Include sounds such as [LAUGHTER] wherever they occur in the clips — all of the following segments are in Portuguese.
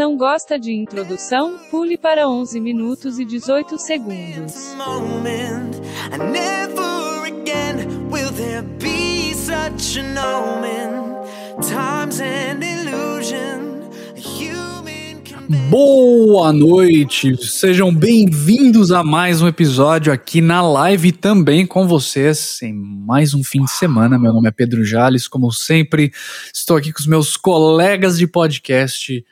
Não gosta de introdução? Pule para 11 minutos e 18 segundos. Boa noite, sejam bem-vindos a mais um episódio aqui na live também com vocês em mais um fim de semana. Meu nome é Pedro Jales, como sempre, estou aqui com os meus colegas de podcast,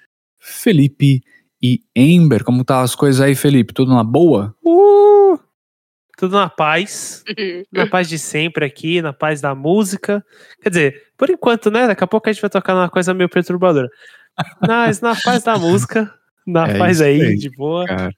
Felipe e Ember. Como tá as coisas aí, Felipe? Tudo na boa? Uh, tudo na paz. na paz de sempre aqui, na paz da música. Quer dizer, por enquanto, né? Daqui a pouco a gente vai tocar numa coisa meio perturbadora. Mas na paz da música, na [LAUGHS] É paz aí, aí, de boa. Cara,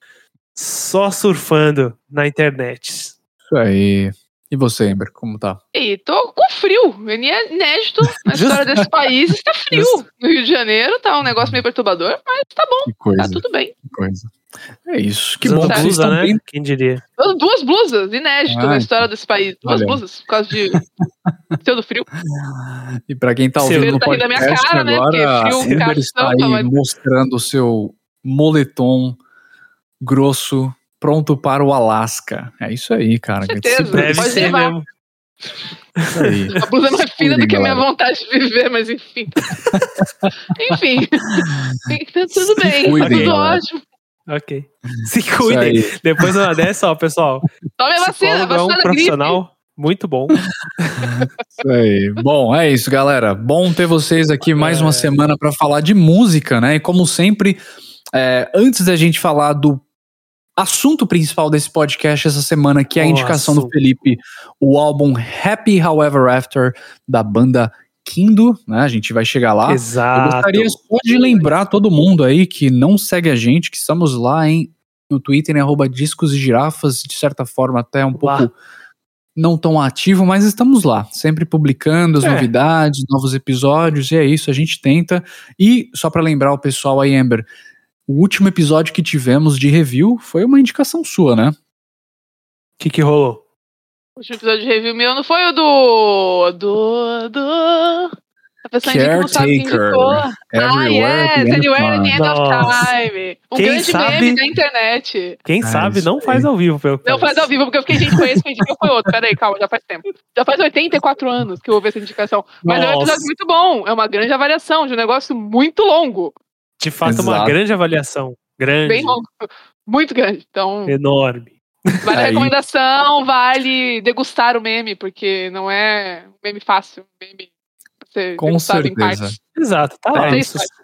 Só surfando na internet. isso aí. E você, Ember, como tá? E tô com frio. É inédito na história desse país. Está frio. No Rio de Janeiro tá um negócio meio perturbador, mas tá bom, Que coisa, tá tudo bem. que coisa. É isso, que Usando bom blusa, né? bem Quem diria? Duas blusas, inédito Ah, na história desse país. Duas olha. blusas, por causa de seu do frio. E pra quem tá ouvindo no tá minha podcast cara, né? agora, Porque a frio, está aí mas- mostrando o seu moletom grosso pronto para o Alasca. É isso aí, cara. Com certeza. se- Deve pode ser levar. mesmo. Isso aí. A blusa é mais fina do que a minha galera. vontade de viver, mas enfim. [LAUGHS] enfim. Tá tudo bem. cuidem, tudo galera. ótimo. Ok. Se cuidem. Depois uma dessa, ó, pessoal. Tome a vacina, Psicólogo é vacina um da gripe. profissional muito bom. Isso aí. [LAUGHS] Bom, é isso, galera. Bom ter vocês aqui mais uma É. semana para falar de música, né? E como sempre, é, antes da gente falar do assunto principal desse podcast essa semana, que é a indicação do assunto. Felipe, o álbum Happy However After da banda Kindo, né? A gente vai chegar lá. Eu Exato. gostaria só de lembrar todo mundo aí que não segue a gente, que estamos lá em, no Twitter, em arroba discos e girafas, de certa forma até um Lá. pouco não tão ativo, mas estamos lá, sempre publicando as É. novidades, novos episódios, e é isso, a gente tenta. E só pra lembrar o pessoal aí, Amber, o último episódio que tivemos de review foi uma indicação sua, né? O que que rolou? O último episódio de review meu não foi o do. Do. Do. A pessoa indica e não sabe quem Caretaker. indicou. Ah, Everywhere at yes, Anywhere at the. End of Nossa. Time. Um Quem grande sabe- meme da internet. Quem Ah, sabe não faz ao vivo, pelo que Não faz ao vivo, porque eu fiquei, gente, foi esse, indicou foi outro. Peraí, calma, já faz tempo. Já faz 84 anos que eu ouvi essa indicação. Mas é um Nossa. episódio muito bom. É uma grande avaliação de um negócio muito longo. De fato, uma Exato. grande avaliação. Grande. Bem longo. [LAUGHS] Muito grande. Então, Enorme. vale a recomendação, vale degustar o meme, porque não é um meme fácil. Um meme ser Com certeza. Exato, tá É lá. isso. Você-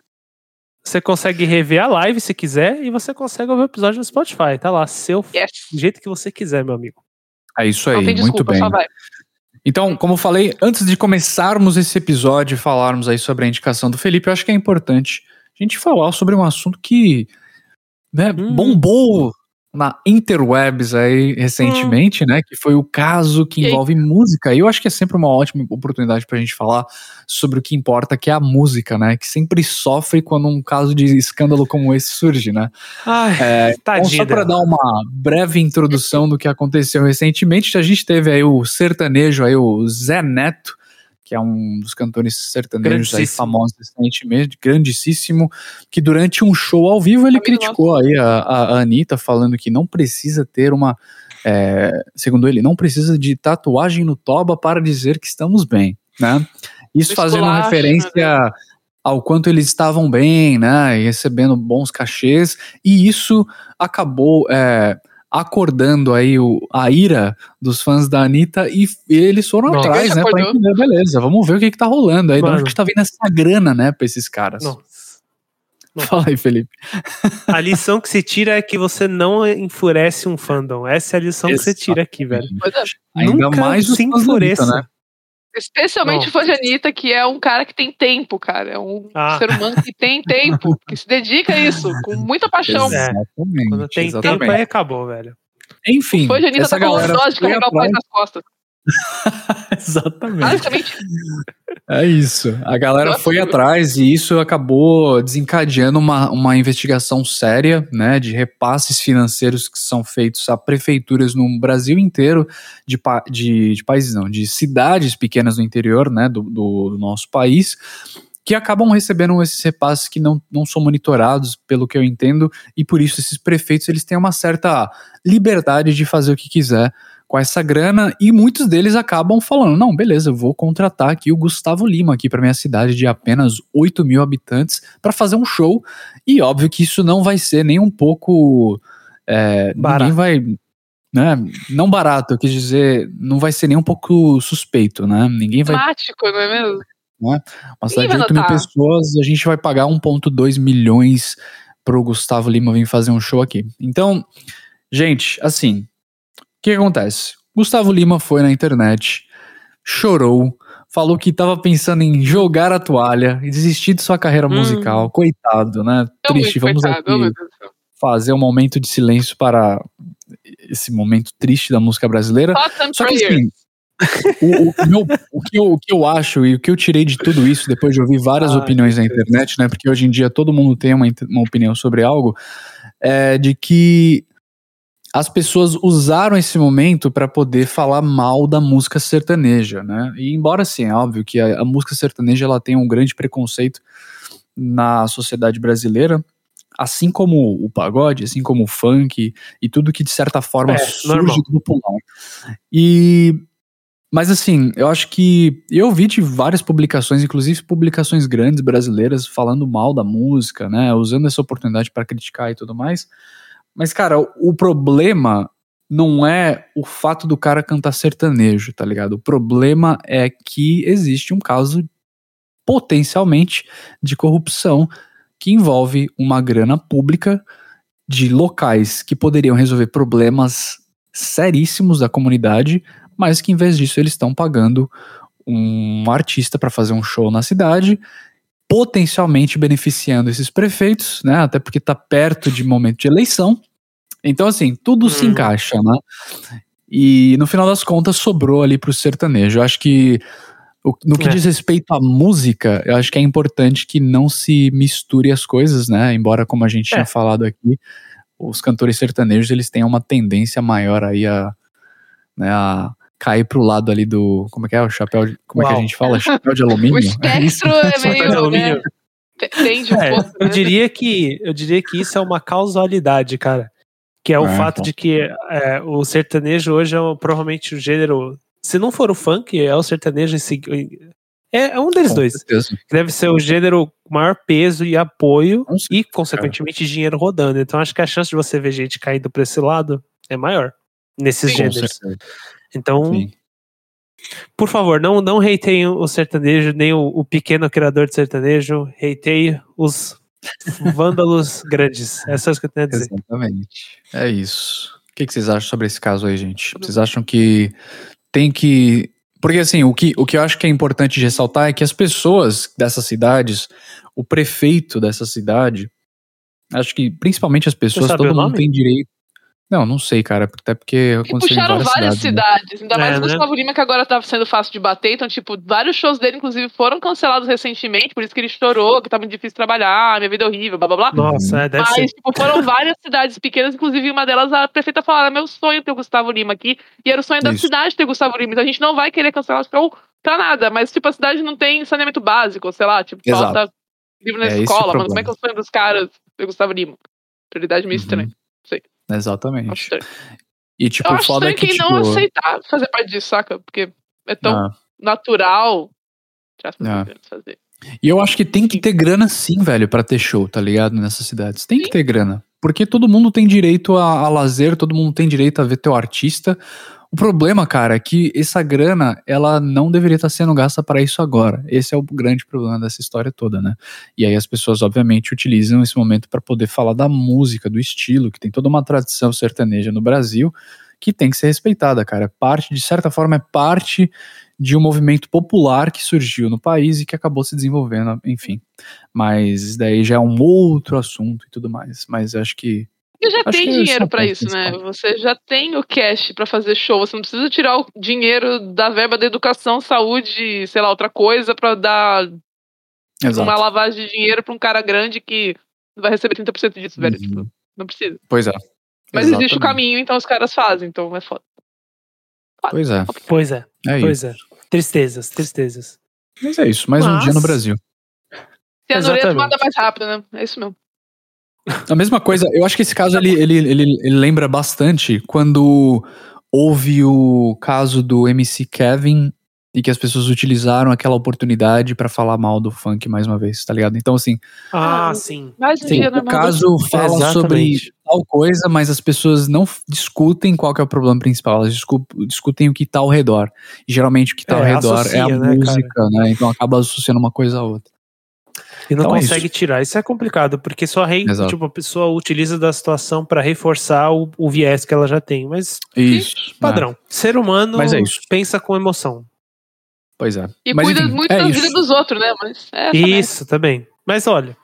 Você consegue rever a live se quiser e você consegue ouvir o episódio no Spotify. Tá lá, seu Yes. do jeito que você quiser, meu amigo. É isso aí, tem muito desculpa, bem. Então, como eu falei, antes de começarmos esse episódio e falarmos aí sobre a indicação do Felipe, eu acho que é importante a gente falar sobre um assunto que né, Hum. bombou na interwebs aí recentemente, né? Que foi o caso que E envolve música. E eu acho que é sempre uma ótima oportunidade pra gente falar sobre o que importa, que é a música, né? Que sempre sofre quando um caso de escândalo como esse surge, né? Ai, É, Bom, tadinha. só para dar uma breve introdução do que aconteceu recentemente, a gente teve aí o sertanejo, aí o Zé Neto, que é um dos cantores sertanejos aí famosos recentemente, grandíssimo, que durante um show ao vivo ele criticou aí a, a, Anitta, falando que não precisa ter uma, é, segundo ele, não precisa de tatuagem no toba para dizer que estamos bem, né? Isso fazendo Esculacho, referência ao quanto eles estavam bem, né, e recebendo bons cachês, e isso acabou é, acordando aí o, a ira dos fãs da Anitta e, f- eles foram Nossa. atrás, né, pra entender, beleza, vamos ver o que que tá rolando aí, de Mano. onde que tá vindo essa grana, né, pra esses caras. Nossa. Nossa. [LAUGHS] Fala aí, Felipe. A lição que se tira é que você não enfurece um fandom. Essa é a lição que você tira aqui, velho. É. Ainda Nunca mais os se fãs da Anitta, enfureça. né? Especialmente Não. fã de Anitta, que é um cara que tem tempo, cara. É um Ah. ser humano que tem tempo, que se dedica a isso, com muita paixão. É. Exatamente. Quando tem exatamente. tempo, aí acabou, velho. Enfim, Fã de Anitta essa tá com galera dó de foi carregar o pai nas costas. [LAUGHS] Exatamente. Basicamente, É isso. A galera Nossa, foi atrás e isso acabou desencadeando uma, uma investigação séria, né, de repasses financeiros que são feitos a prefeituras no Brasil inteiro, de, pa- de, de países não, de cidades pequenas no interior, né, do, do- do nosso país. que acabam recebendo esses repasses que não, não são monitorados, pelo que eu entendo, e por isso esses prefeitos eles têm uma certa liberdade de fazer o que quiser com essa grana e muitos deles acabam falando, não, beleza, eu vou contratar aqui o Gustavo Lima aqui para minha cidade de apenas 8 mil habitantes para fazer um show e óbvio que isso não vai ser nem um pouco é, Barato. ninguém vai né, não barato, eu quis dizer, não vai ser nem um pouco suspeito, né? Ninguém vai Dramático, não é mesmo? uma cidade de vai 8 mil pessoas, a gente vai pagar 1,2 milhões pro Gustavo Lima vir fazer um show aqui. Então, gente, assim, o que acontece? Gustavo Lima foi na internet, chorou, falou que tava pensando em jogar a toalha e desistir de sua carreira Hum. musical. Coitado, né? Eu Triste. Vamos coitado, fazer um momento de silêncio para esse momento triste da música brasileira. Só que assim, o, o meu- o que eu, o que eu acho e o que eu tirei de tudo isso, depois de ouvir várias Ai, opiniões na internet, né? Porque hoje em dia todo mundo tem uma, uma opinião sobre algo, é de que as pessoas usaram esse momento para poder falar mal da música sertaneja, né? E embora assim, é óbvio que a, a música sertaneja ela tem um grande preconceito na sociedade brasileira, assim como o pagode, assim como o funk e tudo que de certa forma É, surge normal. do popular. E mas assim, eu acho que eu vi de várias publicações, inclusive publicações grandes brasileiras falando mal da música, né, usando essa oportunidade para criticar e tudo mais. Mas cara, o, problema não é o fato do cara cantar sertanejo, tá ligado? O problema é que existe um caso potencialmente de corrupção que envolve uma grana pública de locais que poderiam resolver problemas seríssimos da comunidade, mas que em vez disso eles estão pagando um artista para fazer um show na cidade, potencialmente beneficiando esses prefeitos, né? Até porque tá perto de momento de eleição. Então assim, tudo se Uhum. encaixa, né? E no final das contas sobrou ali pro sertanejo. Eu acho que o- no que É. diz respeito à música, eu acho que é importante que não se misture as coisas, né? Embora, como a gente É. tinha falado aqui, os cantores sertanejos eles têm uma tendência maior aí a, né, a cair pro lado ali do. Como é que é? O chapéu. de- Como é que a Uau. gente fala? Chapéu de [LAUGHS] alumínio? O É espectro é Chapéu de meio. Né, alumínio. te- tende um É, pouco. eu né? diria que eu diria que isso é uma causalidade, cara. Que é o É, fato então. de que é, o sertanejo hoje é provavelmente o gênero. Se não for o funk, é o sertanejo em si- É, é um deles Com dois. certeza. Que deve ser o gênero com maior peso e apoio certeza, e, consequentemente, dinheiro rodando. Então acho que a chance de você ver gente caindo pra esse lado é maior nesses Sim. Com gêneros. Então, Sim. por favor, não, não o sertanejo, nem o, o pequeno criador de sertanejo. Hateiem os vândalos [LAUGHS] grandes. É só isso que eu tenho a dizer. Exatamente. É isso. O que, que vocês acham sobre esse caso aí, gente? Vocês acham que tem que. Porque assim, o que, o que eu acho que é importante ressaltar é que as pessoas dessas cidades, o prefeito dessa cidade, acho que principalmente as pessoas, todo mundo nome? tem direito. Não, não sei, cara, até porque E puxaram várias, várias cidades. né? cidades, ainda É, mais o né? Gustavo Lima, que agora tá sendo fácil de bater. Então, tipo, vários shows dele, inclusive, foram cancelados recentemente, por isso que ele chorou, que tá muito difícil trabalhar, minha vida é horrível, blá blá blá. Nossa, é, deve Mas, ser. tipo, foram várias cidades pequenas, inclusive uma delas a prefeita falou: era meu sonho ter o Gustavo Lima aqui, e era o sonho da Isso. cidade ter o Gustavo Lima. Então a gente não vai querer cancelar o show pra nada, mas, tipo, a cidade não tem saneamento básico, sei lá, tipo, Exato. falta livro na É o escola, mano. Como é que é o sonho dos caras ter o Gustavo Lima? Prioridade meio Uhum. estranha. Acho Exatamente. E tipo, Eu acho foda é que. quem Tipo, não aceitar fazer parte disso, saca? Porque é tão ah, natural. Ah. fazer. E eu acho que tem que ter grana sim, velho, pra ter show, tá ligado? Nessas cidades. Tem que ter grana. Porque todo mundo tem direito a, a lazer, todo mundo tem direito a ver teu artista. O problema, cara, é que essa grana, ela não deveria estar sendo gasta para isso agora. Esse é o grande problema dessa história toda, né? E aí as pessoas, obviamente, utilizam esse momento para poder falar da música, do estilo, que tem toda uma tradição sertaneja no Brasil, que tem que ser respeitada, cara. Parte, de certa forma, é parte de um movimento popular que surgiu no país e que acabou se desenvolvendo, enfim. Mas daí já é um outro assunto e tudo mais. Mas acho que Você já Acho tem é dinheiro pra ponto isso, né? Você já tem o cash pra fazer show. Você não precisa tirar o dinheiro da verba da educação, saúde, sei lá, outra coisa pra dar Exato. uma lavagem de dinheiro pra um cara grande que vai receber 30% disso, velho. Uhum. Tipo, não precisa. Pois é. Mas existe o Exatamente. caminho, então os caras fazem, então é foda. Pois é. Pois é, É isso. pois é. Tristezas, tristezas. Mas é isso. Mais um Mas- dia no Brasil. Tem a Exatamente. mata mais rápido, né? É isso mesmo. A mesma coisa, eu acho que esse caso ele, ele, ele, ele lembra bastante quando houve o caso do MC Kevin e que as pessoas utilizaram aquela oportunidade pra falar mal do funk mais uma vez, tá ligado? Então, assim, Ah, Ah, sim. Mais um sim, dia o caso fala sobre Exatamente. tal coisa, mas as pessoas não discutem qual que é o problema principal, elas discu- discutem o que tá ao redor. E geralmente o que tá É, ao redor é associa, a né, música, né? Então acaba associando uma coisa a outra. E não Então é consegue tirar. Isso é complicado, porque só re... Exato. tipo, a pessoa utiliza da situação pra reforçar o, o viés que ela já tem. Mas Isso. padrão. Ser humano Mas é isso. pensa com emoção. Pois é. E Mas, cuida enfim, muito é da isso. vida dos outros, né? Mas é Isso também. Mas olha,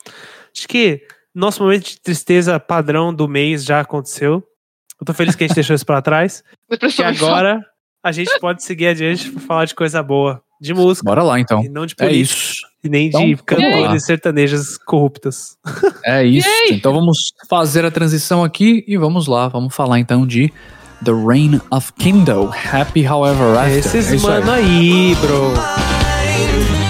acho que nosso momento de tristeza padrão do mês já aconteceu. Eu tô feliz que a gente [LAUGHS] deixou isso pra trás. Que depressão. agora a gente pode seguir adiante pra falar de coisa boa. De música. Bora lá, então. E não de É política. isso. E nem Então, de cantores sertanejas corruptas. [LAUGHS] É isso. Então vamos fazer a transição aqui e vamos lá. Vamos falar então de The Reign of Kindle. Happy However After. Esses É isso aí. mano aí, bro.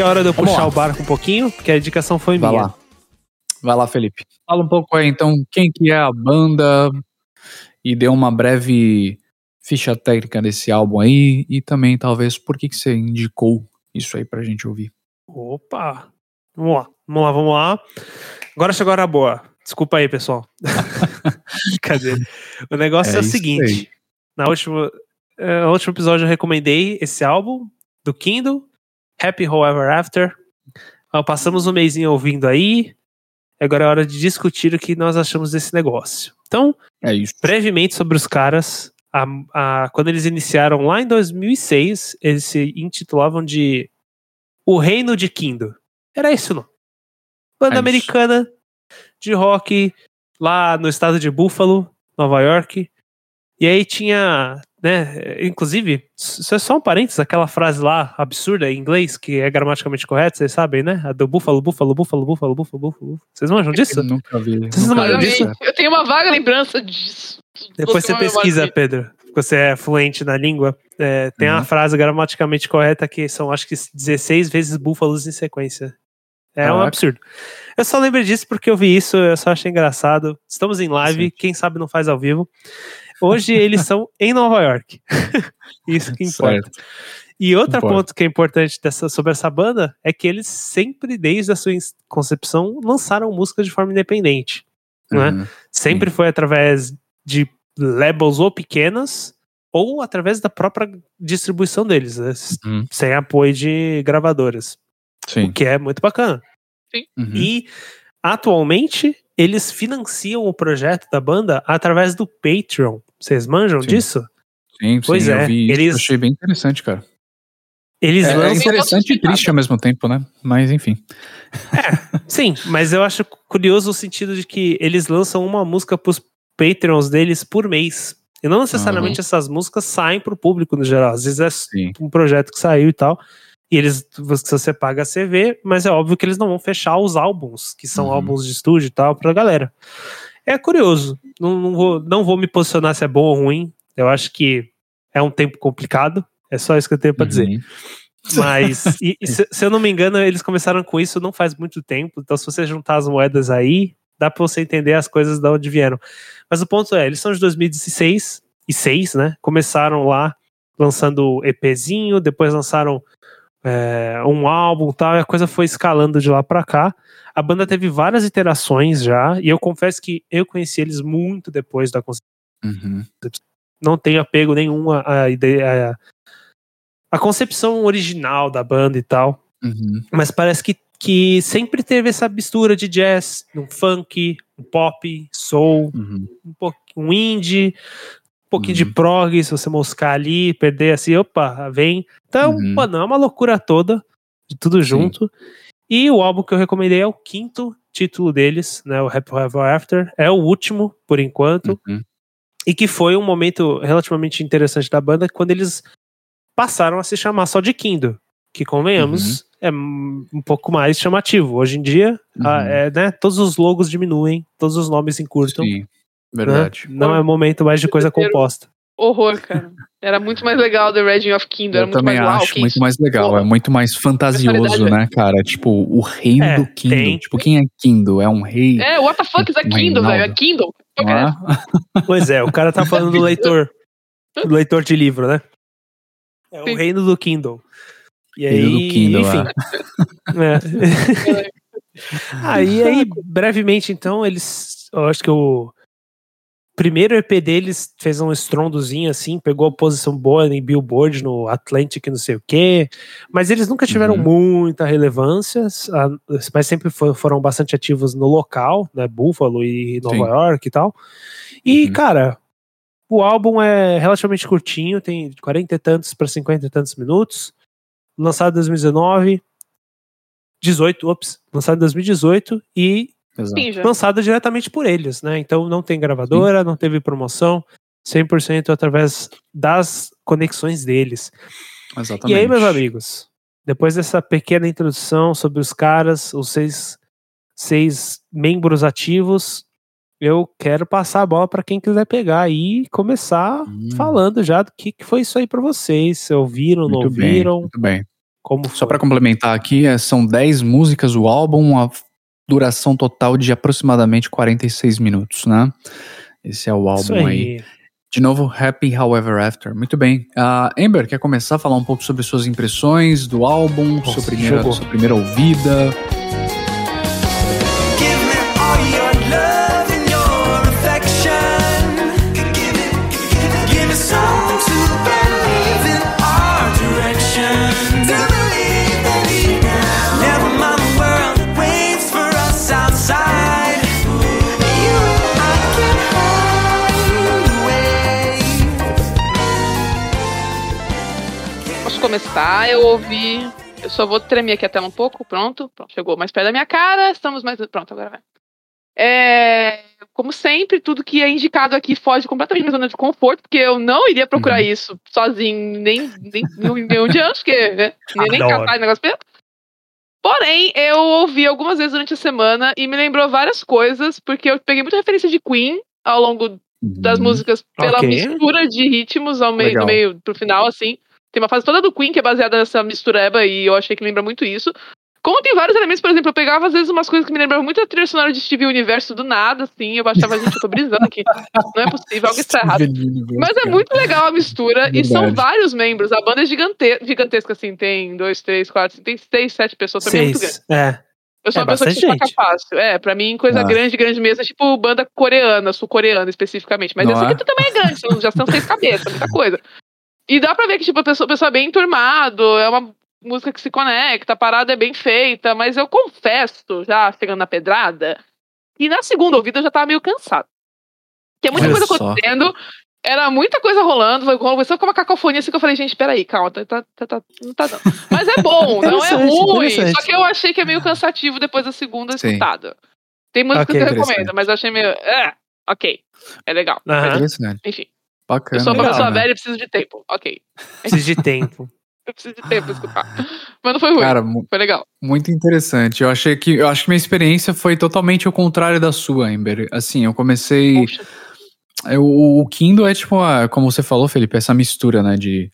Que é hora de eu Vamos puxar lá. o barco um pouquinho, porque a indicação foi Vai minha. lá. Vai lá, Felipe. Fala um pouco aí, então, quem que é a banda e dê uma breve ficha técnica desse álbum aí e também, talvez, por que que você indicou isso aí pra gente ouvir. Opa! Vamos lá, vamos lá, vamos lá. Agora chegou a hora boa. Desculpa aí, pessoal. [LAUGHS] Cadê? O negócio é, É o seguinte. aí. Na última, eh, no último episódio eu recomendei esse álbum do Kindle, Happy However After. Ah, passamos um mêsinho ouvindo aí. Agora é hora de discutir o que nós achamos desse negócio. Então, É isso. brevemente sobre os caras. A, a- quando eles iniciaram lá em 2006, eles se intitulavam de O Reino de Kindo. Era esse o nome. Banda É isso. americana de rock lá no estado de Buffalo, Nova York. E aí tinha, né, inclusive, isso é só um parênteses, aquela frase lá absurda em inglês, que é gramaticalmente correta, vocês sabem, né? A do Buffalo, Buffalo, Buffalo, Buffalo, Buffalo, Buffalo. Vocês manjam disso? Nunca vi. Vocês não nunca manjam vi, disso? Eu tenho uma vaga lembrança disso. Depois você uma pesquisa, memória Pedro. porque Você é fluente na língua. É, tem uma Uhum. frase gramaticamente correta que são, acho que, 16 vezes búfalos em sequência. É um Caraca. absurdo. Eu só lembro disso porque eu vi isso, eu só achei engraçado. Estamos em live, Sim. quem sabe não faz ao vivo. Hoje eles são em Nova York. [LAUGHS] isso que importa. Certo. E outro Importa. ponto que é importante dessa, sobre essa banda é que eles sempre, desde a sua concepção, lançaram música de forma independente. Não é? Uhum. Sempre foi através de labels ou pequenas ou através da própria distribuição deles, né? Uhum. sem apoio de gravadoras, Sim. o que é muito bacana. Uhum. E atualmente eles financiam o projeto da banda através do Patreon. Vocês manjam Sim. disso? Sim, Pois sim, é, eu vi isso, eles- achei bem interessante, cara. Eles É, é interessante e triste ao mesmo tempo, né? Mas enfim. Sim, mas eu acho curioso o sentido de que eles lançam uma música pros Patreons deles por mês. E não necessariamente essas músicas saem pro público no geral. Às vezes é Sim. um projeto que saiu e tal. E eles, se você paga, você vê, mas é óbvio que eles não vão fechar os álbuns, que são Uhum. álbuns de estúdio e tal, pra galera. É curioso. Não, não, vou, não vou me posicionar se é bom ou ruim. Eu acho que é um tempo complicado. É só isso que eu tenho pra dizer. Uhum. Mas, e- e se, se eu não me engano, eles começaram com isso não faz muito tempo. Então, se você juntar as moedas aí, dá pra você entender as coisas de onde vieram. Mas o ponto é, eles são de 2016 e 6, né? Começaram lá lançando EPzinho, depois lançaram é, um álbum e tal, e a coisa foi escalando de lá pra cá. A banda teve várias iterações já, e eu confesso que eu conheci eles muito depois da Uhum. não tenho apego nenhum à, ideia, à, à concepção original da banda e tal, Uhum. mas parece que, que sempre teve essa mistura de jazz, um funk, um pop, soul, Uhum. um, pouco, um indie, um pouquinho de Uhum. prog, se você moscar ali, perder assim, opa, vem. Então, Uhum. mano, é uma loucura toda, de tudo junto. E o álbum que eu recomendei é o quinto título deles, né, o Happy Ever After, é o último, por enquanto, Uhum. e que foi um momento relativamente interessante da banda quando eles passaram a se chamar só de Kindo. que convenhamos, é m- um pouco mais chamativo. Hoje em dia, a- Uhum. é, né, todos os logos diminuem, todos os nomes encurtam. Sim, né? verdade. Não é momento mais de coisa composta. Horror, cara. Era muito mais legal The Legend of Kingdom. Era Eu muito também mais acho muito mais legal, Porra. é muito mais fantasioso, Personalidade, né, cara? Tipo, o reino É, do Kindle. tem. Tipo, quem é Kindle? É um rei? É, what the fuck is a Kindle, velho? É. Kindle. não é? Pois é, o cara tá falando do [LAUGHS] leitor. Do leitor de livro, né? É o Sim. reino do Kindle. E aí, Reino do Kindle, enfim. É. [LAUGHS] [LAUGHS] aí, aí, brevemente, então, eles. Eu acho que o primeiro EP deles fez um estrondozinho assim, pegou posição boa em Billboard, no Atlantic, não sei o quê. Mas eles nunca tiveram Uhum. muita relevância, mas sempre fo- foram bastante ativos no local, né? Buffalo e Nova Sim. York e tal. E, Uhum. cara, o álbum é relativamente curtinho, tem 40 e tantos para 50 e tantos minutos. Lançado em 2019. 18, ops, lançado em 2018 e Exato. Sim, já. lançado diretamente por eles, né? Então não tem gravadora, não teve promoção, 100% através das conexões deles. Exatamente. E aí, meus amigos, depois dessa pequena introdução sobre os caras, os seis, seis membros ativos, eu quero passar a bola para quem quiser pegar aí e começar Hum. falando já do que, que foi isso aí para vocês. Se ouviram, não Muito bem, ouviram, muito bem. como Só pra complementar aqui, é, são 10 músicas o álbum, uma duração total de aproximadamente 46 minutos, né? Esse é o álbum aí. De novo, Happy However After. Muito bem. Ah, Amber, quer começar a falar um pouco sobre suas impressões do álbum, Nossa, sua, primeira, jogou. sua primeira ouvida? Começar? Eu ouvi. Eu só vou tremer aqui a tela um pouco. Pronto. Pronto, chegou mais perto da minha cara. Estamos mais. Pronto, agora vai. É, como sempre, tudo que é indicado aqui foge completamente da minha zona de conforto, porque eu não iria procurar Uhum. isso sozinho, nem, nem, nem, nem onde antes, porque né, [LAUGHS] nem, nem catar negócio mesmo. Porém, eu ouvi algumas vezes durante a semana e me lembrou várias coisas, porque eu peguei muita referência de Queen ao longo das Uhum. músicas pela Ok. mistura de ritmos ao meio, Legal. do meio pro final, assim. Tem uma fase toda do Queen que é baseada nessa mistureba e eu achei que lembra muito isso. Como tem vários elementos, por exemplo, eu pegava às vezes umas coisas que me lembravam muito a trilha sonora de Steve Universo do nada, assim. Eu achava, gente, eu tô brisando aqui. Não é possível, algo está errado. Mas é muito legal a mistura e são Verdade. vários membros. A banda é gigante gigantesca, assim. Tem dois, três, quatro, tem seis, sete pessoas. Mim é muito grande. É. Eu sou É uma pessoa que gente. fácil. É, pra mim, coisa Ah. grande, grande mesmo, é tipo banda coreana, sul-coreana especificamente. Mas Não essa é? aqui também é grande, já são seis cabeças, muita coisa. E dá pra ver que, tipo, a pessoa, a pessoa é bem enturmado, é uma música que se conecta, a parada é bem feita, mas eu confesso, já chegando na pedrada, que na segunda ouvida eu já tava meio cansado. Tinha muita Olha coisa só. acontecendo, era muita coisa rolando, foi- começou com uma cacofonia assim que eu falei, gente, peraí, calma, tá, tá, tá, tá- não tá não. Mas é bom, não é ruim. Só que eu achei que é meio cansativo depois da segunda Sim. escutada. Tem músicas Ok, que eu recomendo, mas eu achei meio. É, ok. É legal. Aham. Interessante. Enfim, Bacana. eu sou uma legal, pessoa né? velha e preciso de tempo. Ok. Preciso de tempo. [LAUGHS] Eu preciso de tempo pra escutar. Mas não foi ruim. Cara, Foi legal. muito interessante. Eu achei que eu acho que minha experiência foi totalmente o contrário da sua, Ember. Assim, eu comecei Poxa. eu- o Kindle é tipo, a- como você falou, Felipe, essa mistura, né, de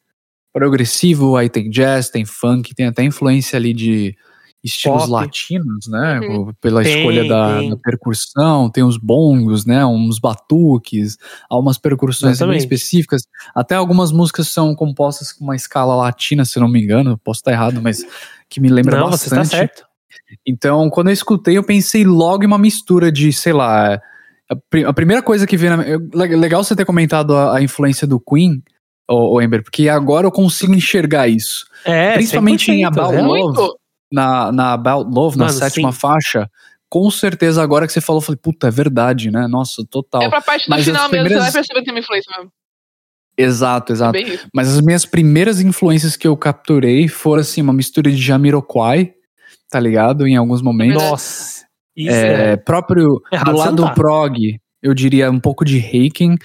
progressivo, aí tem jazz, tem funk, tem até influência ali de estilos Pop. latinos, né, Uhum. o- pela Tem, escolha da, da percussão, tem os bongos, né, uns batuques, há umas percussões bem específicas, até algumas músicas são compostas com uma escala latina, se não me engano, posso estar errado, mas que me lembra Não, você tá bastante. certo. Então, quando eu escutei, eu pensei logo em uma mistura de, sei lá. A, pri- a primeira coisa que veio na. Legal você ter comentado a, a influência do Queen, ô Ember, porque agora eu consigo enxergar isso. É, Principalmente em 100%, About é. Love. Muito. Na, na About Love, na Mano, sétima sim. faixa. Com certeza, agora que você falou, eu falei, puta, é verdade, né? Nossa, total. É pra parte do Mas as final mesmo, você primeiras- vai perceber que tem uma influência mesmo. Exato, É exato. isso. Mas as minhas primeiras influências que eu capturei foram, assim, uma mistura de Jamiroquai, tá ligado? Em alguns momentos. Nossa. Isso É, é. próprio Errado do lado do prog, eu diria um pouco de Reiken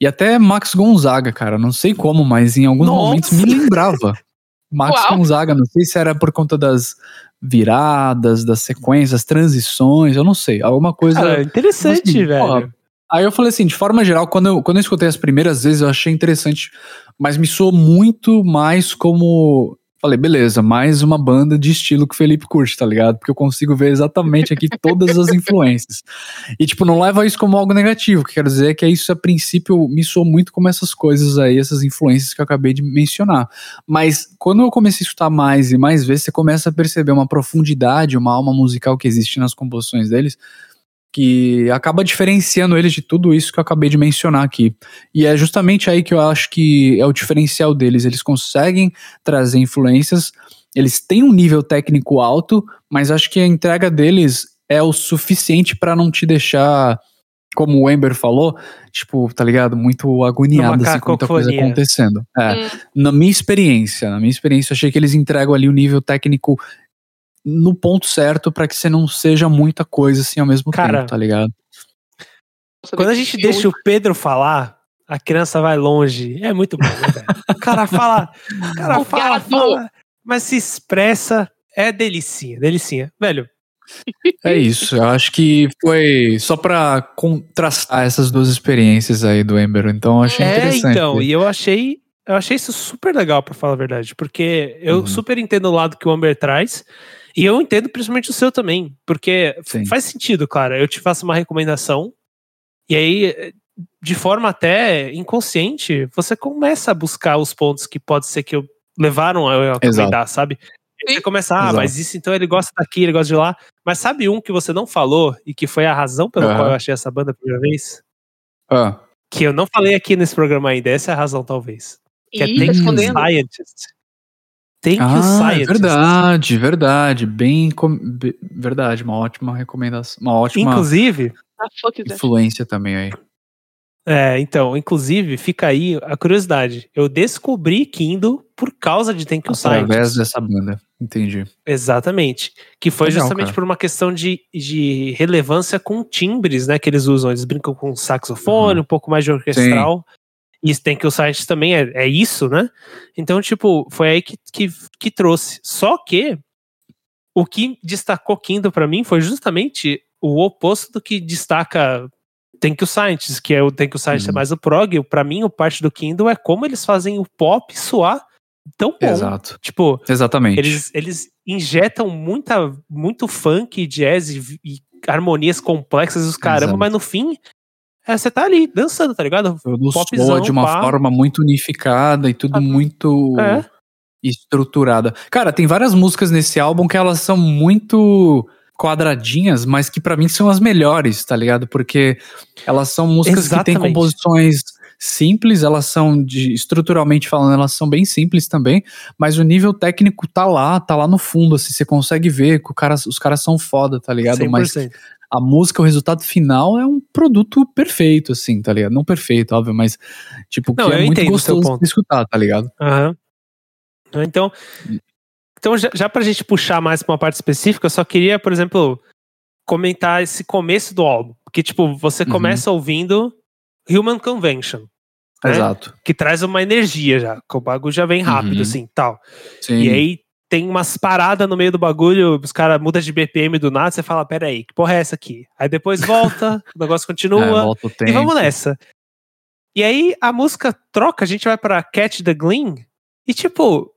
e até Max Gonzaga, cara. Não sei como, mas em alguns Nossa! momentos me lembrava. [LAUGHS] Max Uau. Gonzaga, não sei se era por conta das viradas, das sequências, transições, eu não sei, alguma coisa. Cara, interessante, assim, velho. ó, Aí eu falei assim, de forma geral, quando eu, quando eu escutei as primeiras vezes, eu achei interessante, mas me soou muito mais como. Falei, beleza, mais uma banda de estilo que o Felipe curte, tá ligado? Porque eu consigo ver exatamente aqui todas as influências. E, tipo, não leva isso como algo negativo. O que quero dizer é que isso, a princípio, me soou muito como essas coisas aí, essas influências que eu acabei de mencionar. Mas quando eu comecei a escutar mais e mais vezes, você começa a perceber uma profundidade, uma alma musical que existe nas composições deles, que acaba diferenciando eles de tudo isso que eu acabei de mencionar aqui. E é justamente aí que eu acho que é o diferencial deles. Eles conseguem trazer influências, eles têm um nível técnico alto, mas acho que a entrega deles é o suficiente para não te deixar, como o Ember falou, tipo, tá ligado? Muito agoniado assim, com muita coisa cacofonia. acontecendo. É. Hum. Na minha experiência, na minha experiência, eu achei que eles entregam ali o nível técnico no ponto certo para que você não seja muita coisa assim ao mesmo Cara, tempo, tá ligado? Quando a gente deixa o Pedro falar, a criança vai longe. É muito bom, né, velho? [LAUGHS] O cara fala, o cara fala, fala, mas se expressa. É delicinha, delicinha. Velho, É isso, eu acho que foi só pra contrastar essas duas experiências aí do Ember, então eu achei é, interessante. então, e eu achei, eu achei isso super legal, pra falar a verdade, porque eu Uhum. super entendo o lado que o Amber traz, e eu entendo principalmente o seu também, porque Sim. faz sentido, cara. Eu te faço uma recomendação, e aí, de forma até inconsciente, você começa a buscar os pontos que pode ser que eu levaram a eu recomendar, sabe? Aí Você começa, ah, Exato. mas isso então ele gosta daqui, ele gosta de lá. Mas sabe um que você não falou e que foi a razão pela Aham. qual eu achei essa banda a primeira vez? Ah, Que eu não falei aqui nesse programa ainda, essa é a razão, talvez. Que é Ih, Thank tá You. Scientist. Thank You ah Scientist. verdade, verdade, bem, verdade, uma ótima recomendação, uma ótima Inclusive, Ah, influência também aí. é, então, inclusive, fica aí a curiosidade. Eu descobri Kindle por causa de Thank You Através Scientist. dessa banda, entendi. Exatamente. Que foi Legal, justamente cara. por uma questão de, de relevância com timbres, né? Que eles usam. Eles brincam com saxofone, Uhum. um pouco mais de orquestral. E tem que o Scientist também é, é isso, né? Então, tipo, foi aí que, que, que trouxe. Só que o que destacou Kindle pra mim foi justamente o oposto do que destaca Thank You Scientist, que é o Thank You Scientist é Uhum. mais o prog. Pra mim, o parte do Kindle é como eles fazem o pop soar tão bom. Exato, Tipo, exatamente. eles, eles injetam muita, muito funk, jazz e, e harmonias complexas os caramba, Exato. mas no fim, é, você tá ali dançando, tá ligado? Tudo popzão, de uma pá. forma muito unificada e tudo Ah, muito é. estruturada. Cara, tem várias músicas nesse álbum que elas são muito quadradinhas, mas que pra mim são as melhores, tá ligado? Porque elas são músicas que têm Exatamente. composições simples, elas são de estruturalmente falando, elas são bem simples também, mas o nível técnico tá lá, tá lá no fundo, assim, você consegue ver que cara, os caras são foda, tá ligado? Mas 100%. A música, o resultado final é um produto perfeito, assim, tá ligado? Não perfeito, óbvio, mas tipo, Não, que é muito gostoso de escutar, tá ligado? Aham. Então, então já, já pra gente puxar mais pra uma parte específica, eu só queria, por exemplo, comentar esse começo do álbum. Porque, tipo, você Uhum. começa ouvindo Human Convention, né? Exato. que traz uma energia já, que o bagulho já vem rápido, Uhum. assim, tal. Sim. E aí tem umas paradas no meio do bagulho, os caras mudam de BPM do nada, você fala, pera aí, que porra é essa aqui? Aí depois volta, [LAUGHS] o negócio É, continua, volta o e vamos nessa. E aí a música troca, a gente vai pra Catch the Gleam, e tipo,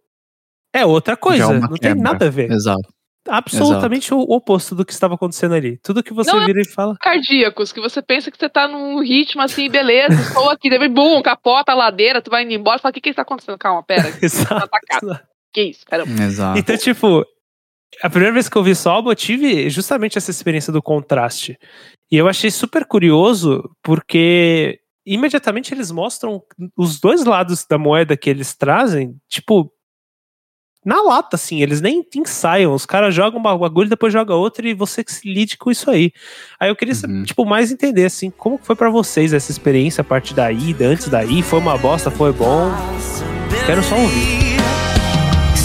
é outra é coisa, uma não tem quebra. nada a ver. Exato. Absolutamente o oposto do que estava acontecendo ali. Tudo que você Não é- vira e fala. Cardíacos, que você pensa que você tá num ritmo assim, beleza, [LAUGHS] estou aqui, daí bum, capota a ladeira, tu vai indo embora e fala, o que que tá acontecendo? Calma, pera, [LAUGHS] Exato. atacado. Que isso, caramba. [LAUGHS] Exato. Então, tipo, a primeira vez que eu vi esse álbum, eu tive justamente essa experiência do contraste. E eu achei super curioso, porque imediatamente eles mostram os dois lados da moeda que eles trazem, tipo, na lata, assim, eles nem ensaiam, os caras jogam um bagulho, depois joga outro e você que se lide com isso aí. Aí eu queria, Uhum. tipo, mais entender, assim, como foi pra vocês essa experiência, a partir daí, da- antes daí, foi uma bosta, foi bom? Quero só ouvir.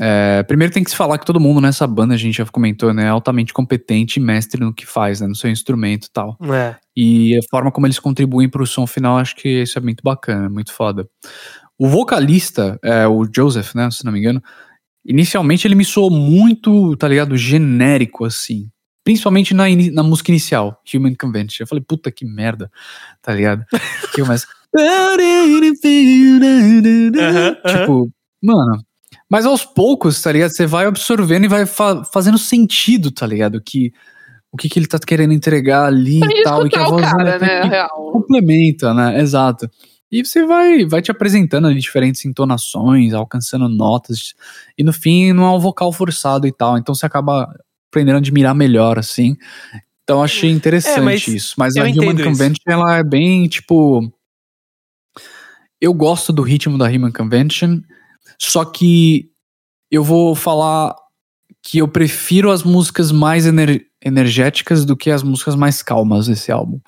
é, primeiro tem que se falar que todo mundo nessa banda, a gente já comentou, né, é altamente competente e mestre no que faz, né, no seu instrumento e tal. É. E a forma como eles contribuem pro som final, acho que isso é muito bacana, muito foda. O vocalista, é, o Joseph, né, se não me engano, inicialmente ele me soou muito, tá ligado, genérico, assim. Principalmente na, na música inicial, Human Convention. Eu falei, puta que merda, tá ligado? que começa... [LAUGHS] tipo, mano... Mas aos poucos, tá ligado? Você vai absorvendo e vai fa- fazendo sentido, tá ligado? Que, o que, que ele tá querendo entregar ali e tal. E que a voz cara, até né? Real. complementa, né? Exato. E você vai, vai te apresentando ali diferentes entonações, alcançando notas, e no fim não é um vocal forçado e tal, então você acaba aprendendo a admirar melhor, assim. Então eu achei interessante É, mas isso. Mas a Human entendo isso. Convention, ela é bem, tipo... Eu gosto do ritmo da Human Convention, só que eu vou falar que eu prefiro as músicas mais ener- energéticas do que as músicas mais calmas desse álbum.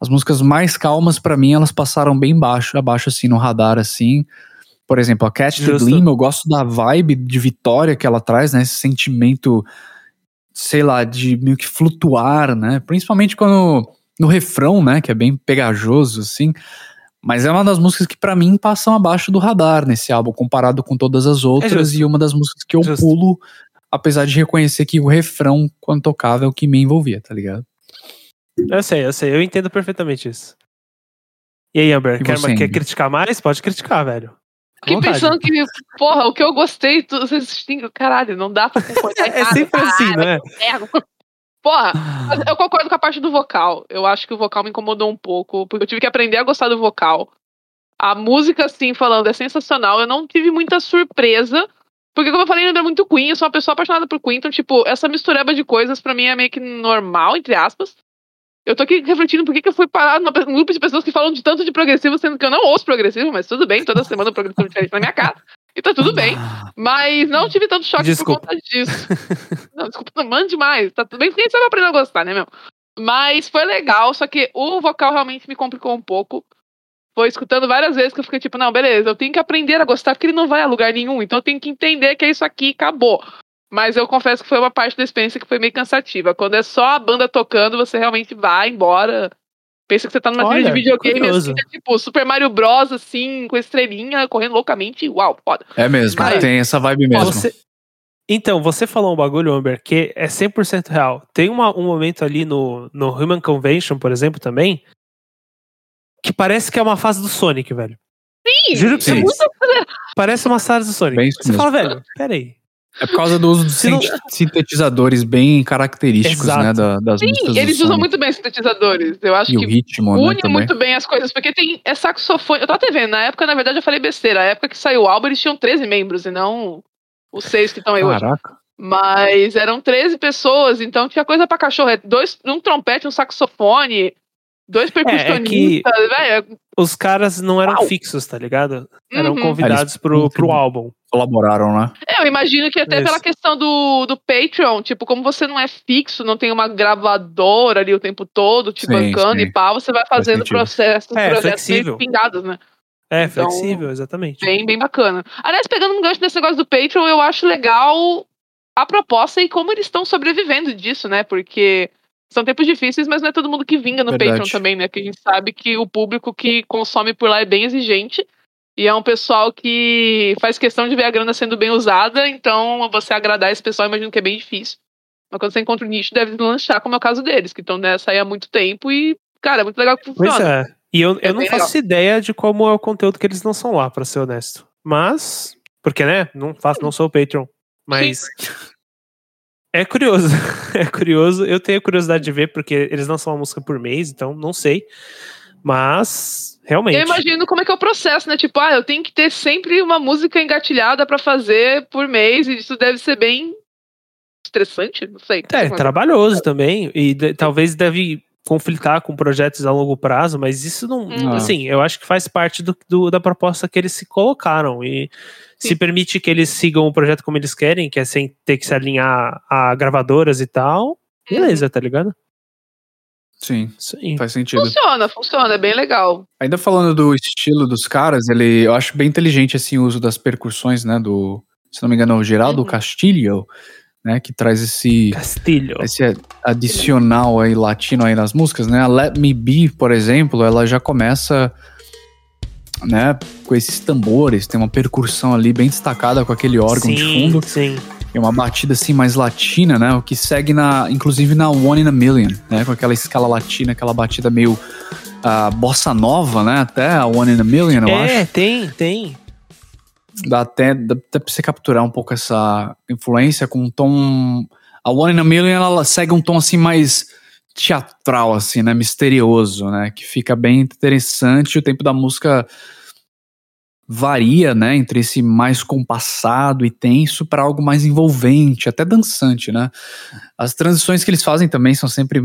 As músicas mais calmas, pra mim, elas passaram bem baixo, abaixo, assim, no radar, assim. Por exemplo, a Catch the Justo. Gleam, eu gosto da vibe de vitória que ela traz, né? Esse sentimento, sei lá, de meio que flutuar, né? Principalmente quando no refrão, né? Que é bem pegajoso, assim. Mas é uma das músicas que pra mim passam abaixo do radar nesse álbum, comparado com todas as outras, justo. e uma das músicas que eu Justo. pulo, apesar de reconhecer que o refrão, quando tocava, é o que me envolvia, tá ligado? Eu sei, eu sei, eu entendo perfeitamente isso. E aí, Amber, E quer, você, quer criticar mais? Pode criticar, velho. Fiquei vontade. pensando que, porra, o que eu gostei, vocês têm- caralho, não dá pra concordar. [LAUGHS] É sempre assim, né? Porra, eu concordo com a parte do vocal. Eu acho que o vocal me incomodou um pouco, porque eu tive que aprender a gostar do vocal. A música, assim, falando, é sensacional. Eu não tive muita surpresa, porque, como eu falei, lembra muito Queen. Eu sou uma pessoa apaixonada por Queen, então, tipo, essa mistureba de coisas pra mim é meio que normal, entre aspas. Eu tô aqui refletindo por que, eu fui parar num grupo de pessoas que falam de tanto de progressivo, sendo que eu não ouço progressivo, mas tudo bem, toda semana um progressivo diferente na minha casa. E tá tudo bem. Mas não tive tanto choque Desculpa. por conta disso. [LAUGHS] Não, desculpa, não mande mais. Tá tudo bem, porque a gente sabe aprender a gostar, né, meu? Mas foi legal, só que o vocal realmente me complicou um pouco. Foi escutando várias vezes que eu fiquei tipo, não, beleza, eu tenho que aprender a gostar, porque ele não vai a lugar nenhum, então eu tenho que entender que é isso aqui acabou. Mas eu confesso que foi uma parte da experiência que foi meio cansativa. Quando é só a banda tocando, você realmente vai embora. Pensa que você tá numa trilha de Olha, videogame, assim, é tipo Super Mario Bros, assim, com estrelinha, correndo loucamente. Uau, foda. É mesmo, Cara, tem essa vibe mesmo. Você- Então, você falou um bagulho, Amber, que é 100% real. Tem uma- um momento ali no, no Human Convention, por exemplo, também, que parece que é uma fase do Sonic, velho. Sim, Juro pra Sim. é vocês. muito Parece uma fase do Sonic. Bem você mesmo. fala, velho, peraí. É por causa do uso de não- sin- sintetizadores bem característicos, Exato. né, da- das músicas Sim, eles usam Sonic. muito bem sintetizadores. Eu acho E o que ritmo, né, une também. muito bem as coisas, porque tem é saxofone. Eu tô até vendo, na época, na verdade, eu falei besteira. Na época que saiu o álbum, eles tinham 13 membros, e não os seis que estão aí hoje. Caraca. Mas eram 13 pessoas, então tinha coisa pra cachorro. É Dois, um trompete, um saxofone, dois é que- percussionistas, velho. Os caras não eram Uau. fixos, tá ligado? Eram Uhum. convidados pro, pro álbum. Colaboraram, né? É, eu imagino que até Isso. pela questão do, do Patreon, tipo, como você não é fixo, não tem uma gravadora ali o tempo todo te Sim, bancando sim. e pá, você vai Faz fazendo processos, É, projetos flexível. meio pingados, né? É, Então, flexível, exatamente. Bem, bem bacana. Aliás, pegando um gancho desse negócio do Patreon, eu acho legal a proposta e como eles estão sobrevivendo disso, né? Porque são tempos difíceis, mas não é todo mundo que vinga no Verdade. Patreon também, né? Que a gente sabe que o público que consome por lá é bem exigente. E é um pessoal que faz questão de ver a grana sendo bem usada, então você agradar esse pessoal, imagino que é bem difícil. Mas quando você encontra o nicho, deve lanchar, como é o caso deles, que estão nessa aí há muito tempo e, cara, é muito legal que Pois funciona. é. E eu, É eu não faço ideia de como é o conteúdo que eles não são lá, pra ser honesto. Mas, porque, né? Não faço, não sou o Patreon. Mas [LAUGHS] é curioso. [LAUGHS] É curioso. Eu tenho curiosidade de ver, porque eles não são uma música por mês, então não sei. Mas, realmente. Eu imagino como é que é o processo, né? Tipo, ah, eu tenho que ter sempre uma música engatilhada pra fazer por mês, e isso deve ser bem estressante, não sei. É, trabalhoso também. E de- talvez deve conflitar com projetos a longo prazo, mas isso não. Hum. Assim, eu acho que faz parte do, do- da proposta que eles se colocaram. E Sim. se permite que eles sigam o projeto como eles querem, que é sem ter que se alinhar a gravadoras e tal, beleza, tá ligado? Sim, Sim. faz sentido. Funciona, funciona, é bem legal. Ainda falando do estilo dos caras, ele, eu acho bem inteligente assim o uso das percussões, né, do, se não me engano, o Geraldo Uhum. Castilho, né, que traz esse Castilho. esse adicional aí latino aí nas músicas, né? A Let Me Be, por exemplo, ela já começa, né, com esses tambores, tem uma percussão ali bem destacada com aquele órgão de sim, fundo. sim. E uma batida assim mais latina, né? O que segue na, inclusive na One in a Million, né? Com aquela escala latina, aquela batida meio ah, bossa nova, né? Até a One in a Million, eu é, acho. tem, tem. Dá até, dá até pra você capturar um pouco essa influência com um tom. A One in a Million ela segue um tom assim mais teatral, assim, né? Misterioso, né? Que fica bem interessante. O tempo da música varia, né? Entre esse mais compassado e tenso para algo mais envolvente, até dançante, né? As transições que eles fazem também são sempre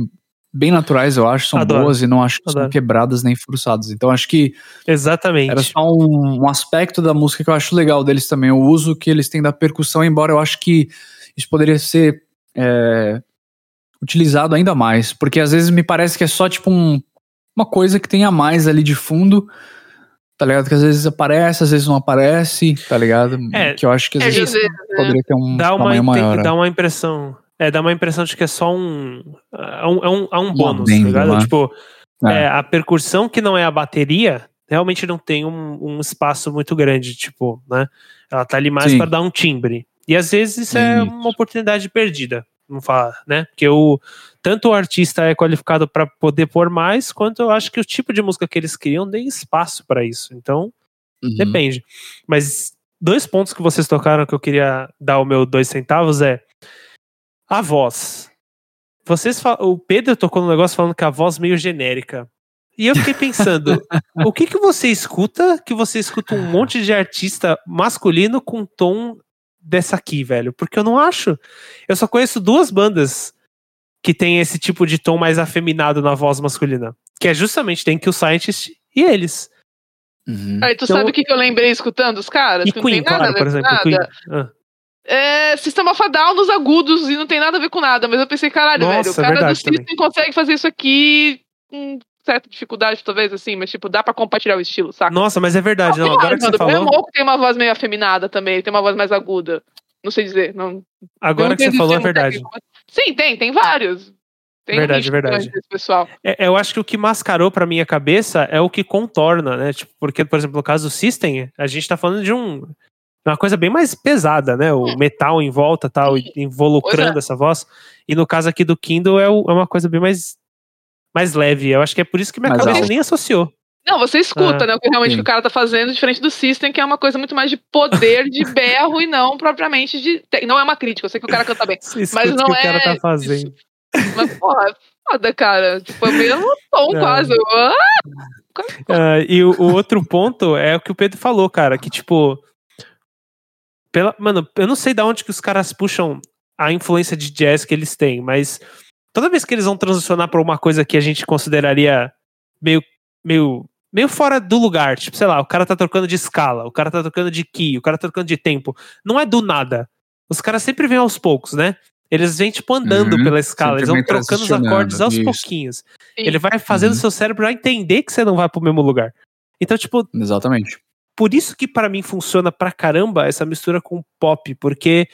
bem naturais, eu acho, são Adoro. boas e não acho que são Adoro. quebradas nem forçadas. Então acho que Exatamente. era só um, um aspecto da música que eu acho legal deles também, o uso que eles têm da percussão, embora eu acho que isso poderia ser é, utilizado ainda mais, porque às vezes me parece que é só tipo um- uma coisa que tem a mais ali de fundo, tá ligado? Que às vezes aparece, às vezes não aparece, tá ligado? É, que eu acho que às É, vezes às vezes, poderia ter um dá uma, tamanho inte- maior. dá uma impressão. É, dá uma impressão de que é só um. É um, é um, é um bônus, adendo, tá ligado? né? Tipo, É. é, a percussão que não é a bateria realmente não tem um, um espaço muito grande, tipo, né? Ela tá ali mais para dar um timbre. E às vezes isso é uma oportunidade perdida, vamos falar, né? Porque o, tanto o artista é qualificado para poder pôr mais, quanto eu acho que o tipo de música que eles criam tem espaço para isso. Então, Uhum. Depende. Mas dois pontos que vocês tocaram que eu queria dar o meu dois centavos é a voz. Vocês fa- o Pedro tocou no negócio falando que a voz meio genérica. E eu fiquei pensando, [LAUGHS] o que que você escuta que você escuta um monte de artista masculino com tom dessa aqui, velho? Porque eu não acho. Eu só conheço duas bandas que tem esse tipo de tom mais afeminado na voz masculina, que é justamente Thank You Scientist e eles. Uhum. Aí, tu Então- sabe o que, que eu lembrei escutando os caras? E que não tem Queen, nada a claro, ver por com exemplo, nada. Queen. Ah. É Sistema Fadal nos agudos e não tem nada a ver com nada. Mas eu pensei, caralho, Nossa, velho, o cara do verdade também. System consegue fazer isso aqui com certa dificuldade, talvez, assim, mas tipo, dá pra compartilhar o estilo, saca? Nossa, mas é verdade, não. Agora que você o falou, Moco tem uma voz meio afeminada também, ele tem uma voz mais aguda. Não sei dizer. Não, agora não que você falou é termo verdade. técnico, Sim, tem, tem vários. Tem Verdade, verdade. pessoal. É, eu acho que o que mascarou pra minha cabeça é o que contorna, né? Tipo, porque, por exemplo, no caso do System, a gente tá falando de um uma coisa bem mais pesada, né? O metal em volta, tal, Sim. involucrando Pois essa voz. E no caso aqui do Kindle é, o- é uma coisa bem mais mais leve. Eu acho que é por isso que minha Mais cabeça alto. nem associou. Não, você escuta, Ah, né? O que realmente sim. o cara tá fazendo, diferente do System, que é uma coisa muito mais de poder, de [LAUGHS] berro e não propriamente de. Não é uma crítica, eu sei que o cara canta bem. [LAUGHS] Você Mas não que o cara é tá fazendo. Mas, porra, é foda, cara. Tipo, é mesmo tom Não. quase. Eu, ah, Ah, e o, o outro ponto é o que o Pedro falou, cara, que tipo. Pela, mano, eu não sei de onde que os caras puxam a influência de jazz que eles têm, mas toda vez que eles vão transicionar pra uma coisa que a gente consideraria meio, meio, meio fora do lugar, tipo, sei lá, o cara tá trocando de escala, o cara tá trocando de key, o cara tá trocando de tempo, não é do nada. Os caras sempre vêm aos poucos, né? Eles vêm, tipo, andando Uhum, pela escala, eles vão trocando os acordes aos isso. pouquinhos. sim. Ele vai fazendo Uhum. seu cérebro já entender que você não vai pro mesmo lugar. Então, tipo, Exatamente. por isso que pra mim funciona pra caramba essa mistura com pop, porque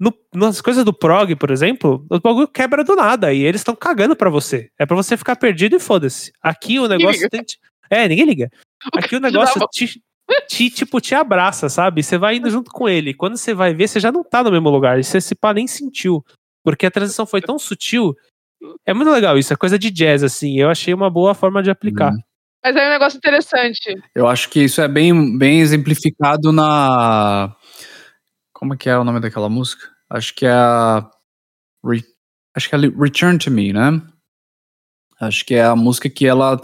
no- nas coisas do prog, por exemplo, o bagulho quebra do nada e eles estão cagando pra você. É pra você ficar perdido e foda-se. Aqui o negócio tem. É, ninguém liga. Aqui o negócio te, te, tipo, te abraça, sabe? Você vai indo [LAUGHS] junto com ele. Quando você vai ver, você já não tá no mesmo lugar. E você se pá nem sentiu. Porque a transição foi tão sutil. É muito legal isso, é coisa de jazz, assim. Eu achei uma boa forma de aplicar. Uhum. Mas é um negócio interessante. Eu acho que isso é bem, bem exemplificado na. Como é que é o nome daquela música? Acho que é a. Re- Acho que é Return to Me, né? Acho que é a música que ela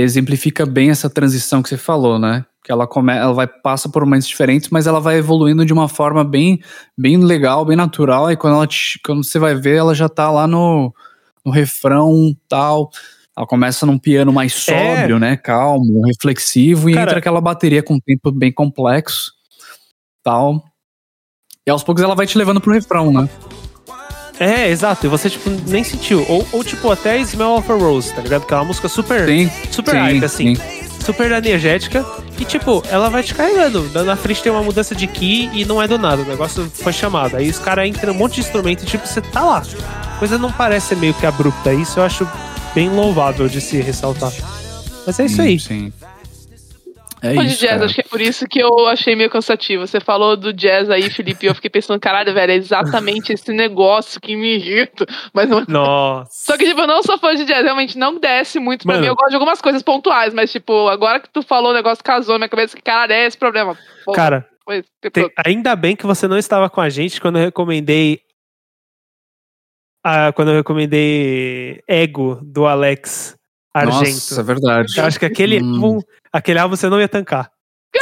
exemplifica bem essa transição que você falou, né? Que ela, come... ela vai passa por momentos diferentes, mas ela vai evoluindo de uma forma bem, bem legal, bem natural. E quando, ela te- quando você vai ver, ela já tá lá no, no refrão tal. Ela começa num piano mais É. sóbrio, né? Calmo, reflexivo, e Cara- entra aquela bateria com um tempo bem complexo, tal. E aos poucos ela vai te levando pro refrão, né? É, exato. E você, tipo, nem sentiu. Ou, ou tipo, até Smell of a Rose, tá ligado? Que é uma música super, Sim, super sim, hype, assim. sim. Super energética. E, tipo, ela vai te carregando. Na- frente tem uma mudança de key e não é do nada. O negócio foi chamado. Aí os caras entram um monte de instrumento e, tipo, você tá lá. A coisa não parece ser meio que abrupta. Isso eu acho bem louvável de se ressaltar. Mas é isso aí. Sim. É Fã de isso, jazz, cara. acho que é por isso que eu achei meio cansativo. Você falou do jazz aí, Felipe, e eu fiquei pensando, caralho, velho, é exatamente [LAUGHS] esse negócio que me irrita. Mas não é Nossa. Só que, tipo, eu não sou fã de jazz, realmente não desce muito pra Mano. mim. Eu gosto de algumas coisas pontuais, mas, tipo, agora que tu falou o negócio casou na minha cabeça, que, caralho, é esse problema. Pô, Cara, foi- Tem- ainda bem que você não estava com a gente quando eu recomendei. ah, quando eu recomendei Ego do Alex Argento. Nossa, é verdade. eu acho que aquele, Hum. álbum, aquele álbum você não ia tancar.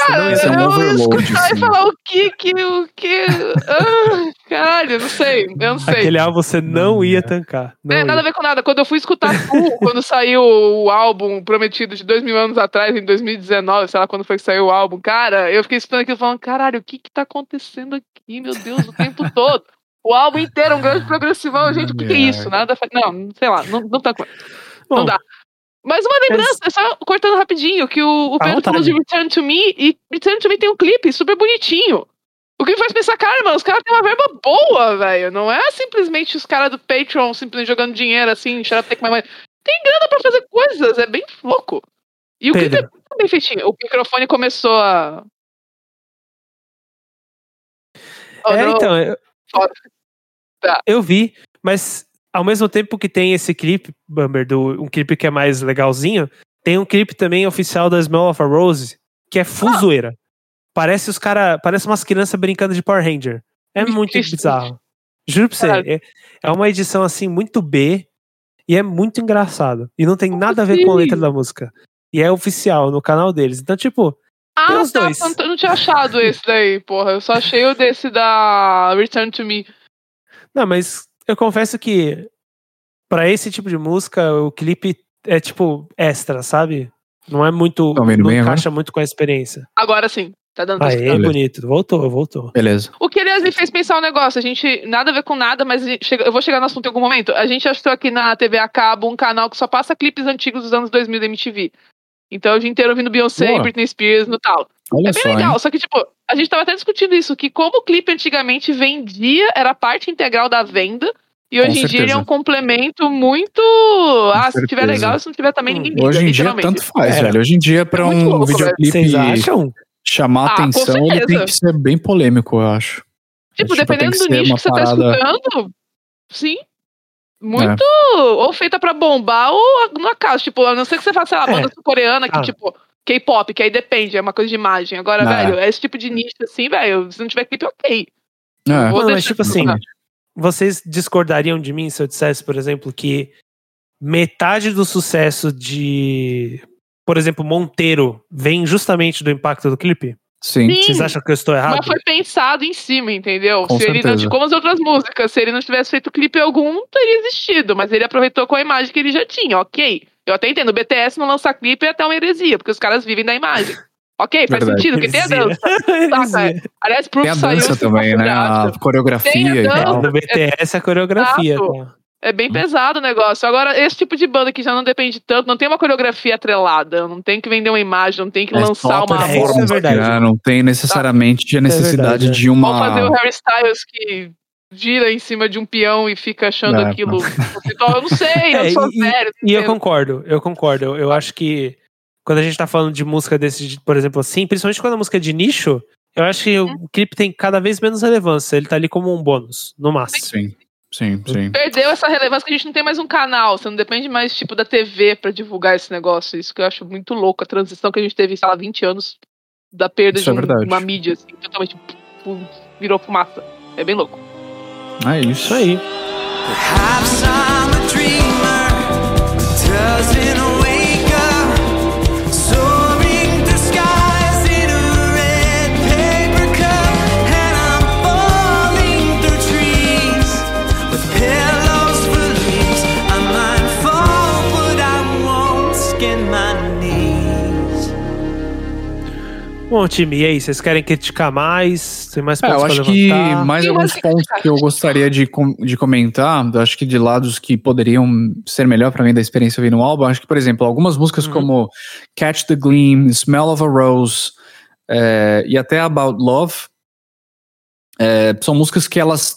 Não ia é um tancar. eu ia overload, escutar assim. e falar o que, que, o que. Ah, caralho, eu não sei, eu não sei. Aquele álbum você não Não ia ia. tancar. Não É, nada a ia. ver com nada. Quando eu fui escutar [LAUGHS] quando saiu o álbum prometido de dois mil anos atrás, em 2019, sei lá quando foi que saiu o álbum, cara, eu fiquei escutando aquilo falando, caralho, o que que tá acontecendo aqui, meu Deus, o tempo [LAUGHS] todo? O álbum inteiro, um grande progressivão, gente, o que, que é isso? Nada. Não, sei lá, não, não tá. Não Bom, dá. Mas uma lembrança, só cortando rapidinho, que o, o À Pedro falou de Return to Me, e Return to Me tem um clipe super bonitinho. O que me faz pensar, cara, mano, os caras têm uma verba boa, velho. Não é simplesmente os caras do Patreon simplesmente jogando dinheiro assim, up, take my money. Tem grana pra fazer coisas, é bem louco. E o clipe é Pedro. muito bem feitinho. O microfone começou a. Oh, é, não. então, eu, Tá. eu vi, mas ao mesmo tempo que tem esse clipe, Bumber, do, um clipe que é mais legalzinho, tem um clipe também oficial da Smell of a Rose, que é full Ah. Parece os cara, parece umas crianças brincando de Power Ranger. É muito bizarro. Juro pra você, é, é uma edição assim muito B e é muito engraçado. E não tem nada a ver com a assim? letra da música. E é oficial no canal deles. Então, tipo, Ah, tá. dois. Eu não- eu não tinha achado esse daí, porra. Eu só achei o desse da Return to Me. Não, mas eu confesso que pra esse tipo de música, o clipe é tipo extra, sabe? Não é muito. Tá não bem agora? encaixa muito com a experiência. Agora sim. Tá dando pra Aê, escutar. bonito. Voltou, voltou. Beleza. O que, aliás, me fez pensar um negócio. A gente, nada a ver com nada, mas chega- eu vou chegar no assunto em algum momento. A gente achou aqui na TV a cabo um canal que só passa clipes antigos dos anos 2000 da MTV. Então, o dia inteiro ouvindo Beyoncé, Boa. Britney Spears no tal. Olha é bem só, legal, hein? só que, tipo, a gente tava até discutindo isso, que como o clipe antigamente vendia, era parte integral da venda, e Com hoje em dia ele é certeza. um complemento muito. ah, se tiver certeza. legal, se não tiver também, ninguém liga, Hoje em dia tanto faz, É. velho. Hoje em dia, pra É um louco, videoclipe Vocês acham? chamar Ah, com atenção, ele tem certeza. que ser bem polêmico, eu acho. Tipo, Tipo, dependendo do nicho que você parada- tá escutando, sim. Muito. É. Ou feita pra bombar, ou no acaso. Tipo, a não ser que você faça, sei lá, É. banda sul-coreana que, Ah. tipo, K-pop, que aí depende, é uma coisa de imagem. Agora, É. velho, é esse tipo de nicho assim, velho. Se não tiver clipe, ok. É. Vou Mano, mas deixar tipo assim, vocês discordariam de mim se eu dissesse, por exemplo, que metade do sucesso de, por exemplo, Monteiro vem justamente do impacto do clipe? Sim. Sim. Vocês acham que eu estou errado? Mas foi pensado em cima, entendeu? Com se ele não, como as outras músicas, se ele não tivesse feito clipe algum, teria existido. Mas ele aproveitou com a imagem que ele já tinha, ok. Eu até entendo, o BTS não lançar clipe é até uma heresia, porque os caras vivem da imagem. Ok, faz Verdade. sentido, porque tem a dança. Tá, Heresia. Aliás, Proof Tem a saiu dança também, né? A coreografia Tem a e dança. tal. No BTS a coreografia, tá? É bem pesado o negócio. Agora, esse tipo de banda que já não depende tanto, não tem uma coreografia atrelada, não tem que vender uma imagem, não tem que É lançar uma isso é verdade. né? Não tem necessariamente a necessidade verdade, é. de uma. fazer o Harry Styles que gira em cima de um peão e fica achando É, aquilo. Então, eu não sei, eu [LAUGHS] É, sou e- sério. E eu concordo, eu concordo. Eu, eu acho que quando a gente tá falando de música desse, por exemplo, assim, principalmente quando a música é de nicho, eu acho que o clipe tem cada vez menos relevância. Ele tá ali como um bônus, no máximo. Sim, sim, sim. Perdeu essa relevância que a gente não tem mais um canal, você não depende mais tipo da TV pra divulgar esse negócio. Isso que eu acho muito louco, a transição que a gente teve, sei lá, 20 anos da perda Isso de é um- uma mídia, assim, totalmente virou fumaça. É bem louco. É isso. Aí. Bom, time, e aí? Vocês querem criticar mais? Tem mais É, pontos eu pra acho que levantar? mais Sim, alguns pontos que eu gostaria de, com- de comentar, eu acho que de lados que poderiam ser melhor pra mim da experiência ouvindo o álbum, acho que, por exemplo, algumas músicas Uhum. como Catch the Gleam, Smell of a Rose é, e até About Love, é, são músicas que elas,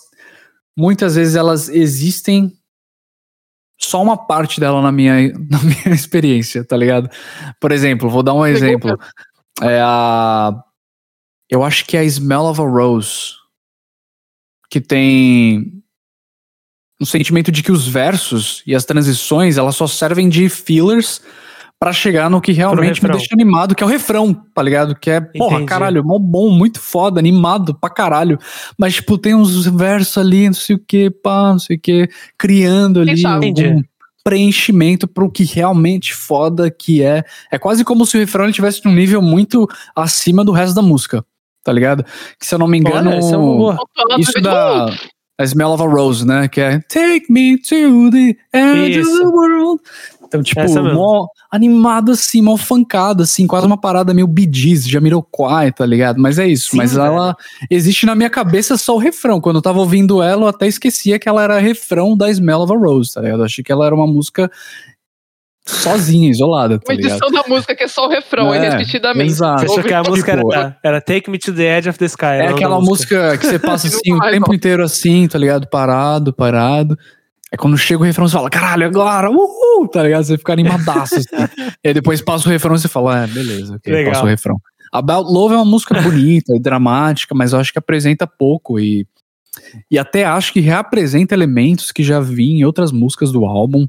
muitas vezes elas existem só uma parte dela na minha, [LAUGHS] na minha experiência, tá ligado? Por exemplo, vou dar um exemplo. É a. Eu acho que é a Smell of a Rose. Que tem. Um sentimento de que os versos e as transições elas só servem de fillers pra chegar no que realmente me deixa animado, que é o refrão, tá ligado? Que é, porra, Entendi. caralho, mó bom, muito foda, animado pra caralho. Mas, tipo, tem uns versos ali, não sei o que, pá, não sei o que, criando ali algum Preenchimento pro que realmente foda que é. É quase como se o refrão ele tivesse num nível muito acima do resto da música, tá ligado? Que se eu não me engano, Olha, essa é boa. isso da a Smell of a Rose, né? Que é Take me to the edge of Isso. the world. Então, tipo, Essa mó animado assim, mó funkado, assim, quase uma parada meio Gees, Jamiroquai, tá ligado? Mas é isso, Sim, mas velho. ela existe na minha cabeça só o refrão. Quando eu tava ouvindo ela, eu até esquecia que ela era refrão da Smell of a Rose, tá ligado? Eu achei que ela era uma música sozinha, isolada, tá Uma ligado? edição da música que é só o refrão, É, repetidamente. exato. Você achou que a Ouvi- música Tipo, era, era Take Me to the Edge of the Sky? É aquela música que você passa [LAUGHS] assim o tempo não. inteiro assim, tá ligado? Parado, parado. É quando chega o refrão, você fala, caralho, agora, uhul, tá ligado? Você fica animadaço, assim. e aí depois passa o refrão e você fala, é, beleza, ok, Legal. passa o refrão. About Love é uma música bonita e dramática, mas eu acho que apresenta pouco e, e até acho que reapresenta elementos que já vi em outras músicas do álbum.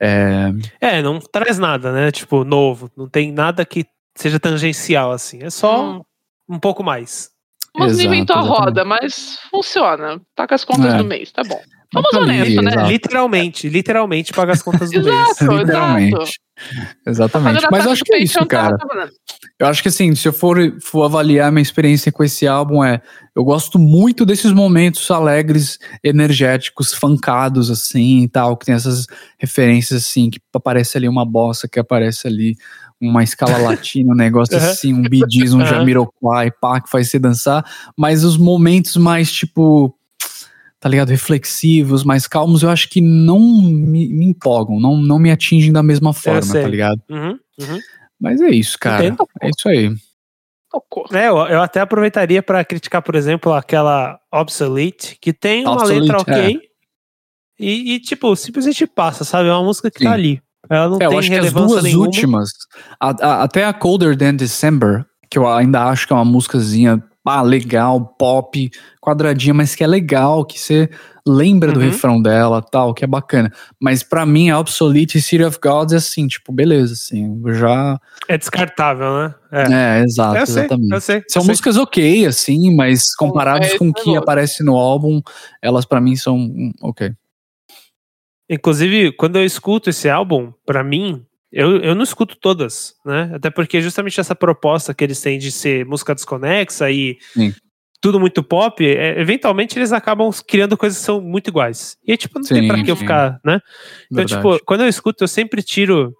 É, É, não traz nada, né? Tipo, novo. Não tem nada que seja tangencial, assim. É só Hum. um pouco mais. Mas não Exato, inventou a exatamente. roda, mas funciona. Tá com as contas É. do mês, tá bom. Vamos honestos, né? exato. Literalmente, literalmente paga as contas do mês. Exato, literalmente. exato. Exatamente. Mas eu acho que é isso, cara. Eu acho que assim, se eu for, for avaliar minha experiência com esse álbum, é. Eu gosto muito desses momentos alegres, energéticos, funkados, assim e tal, que tem essas referências, assim, que aparece ali uma bossa, que aparece ali uma escala latina, um [LAUGHS] negócio assim, um Bee Gees, um. Jamiroquai, pá, que faz você dançar. Mas os momentos mais, tipo. Tá ligado? Reflexivos, mais calmos, eu acho que não me, me empolgam, não, não me atingem da mesma forma, sei. tá ligado? Uhum, uhum. Mas é isso, cara. Entendo. É isso aí. É, eu, eu até aproveitaria pra criticar, por exemplo, aquela Obsolete, que tem uma Obsolete, letra ok. E, e, tipo, simplesmente passa, sabe? É uma música que Sim. tá ali. Ela não É, eu tem acho que as relevância duas nenhuma. últimas, a- a- até a Colder Than December, que eu ainda acho que é uma músicazinha ah, legal, pop, quadradinha, mas que é legal, que você lembra do Uhum. refrão dela tal, que é bacana. Mas pra mim, a Obsolete e City of Gods é assim, tipo, beleza, assim, eu já. É descartável, né? É. É, exato, eu sei, exatamente. eu sei. São eu sei. músicas ok, assim, mas comparadas é com o esse que negócio. aparece no álbum, elas pra mim são hum, ok. Inclusive, quando eu escuto esse álbum, pra mim, eu, eu não escuto todas, né? Até porque justamente essa proposta que eles têm de ser música desconexa e Sim. tudo muito pop, é, eventualmente eles acabam criando coisas que são muito iguais. E tipo, não tem Sim, pra que eu ficar, né? Então, Verdade. tipo, quando eu escuto, eu sempre tiro.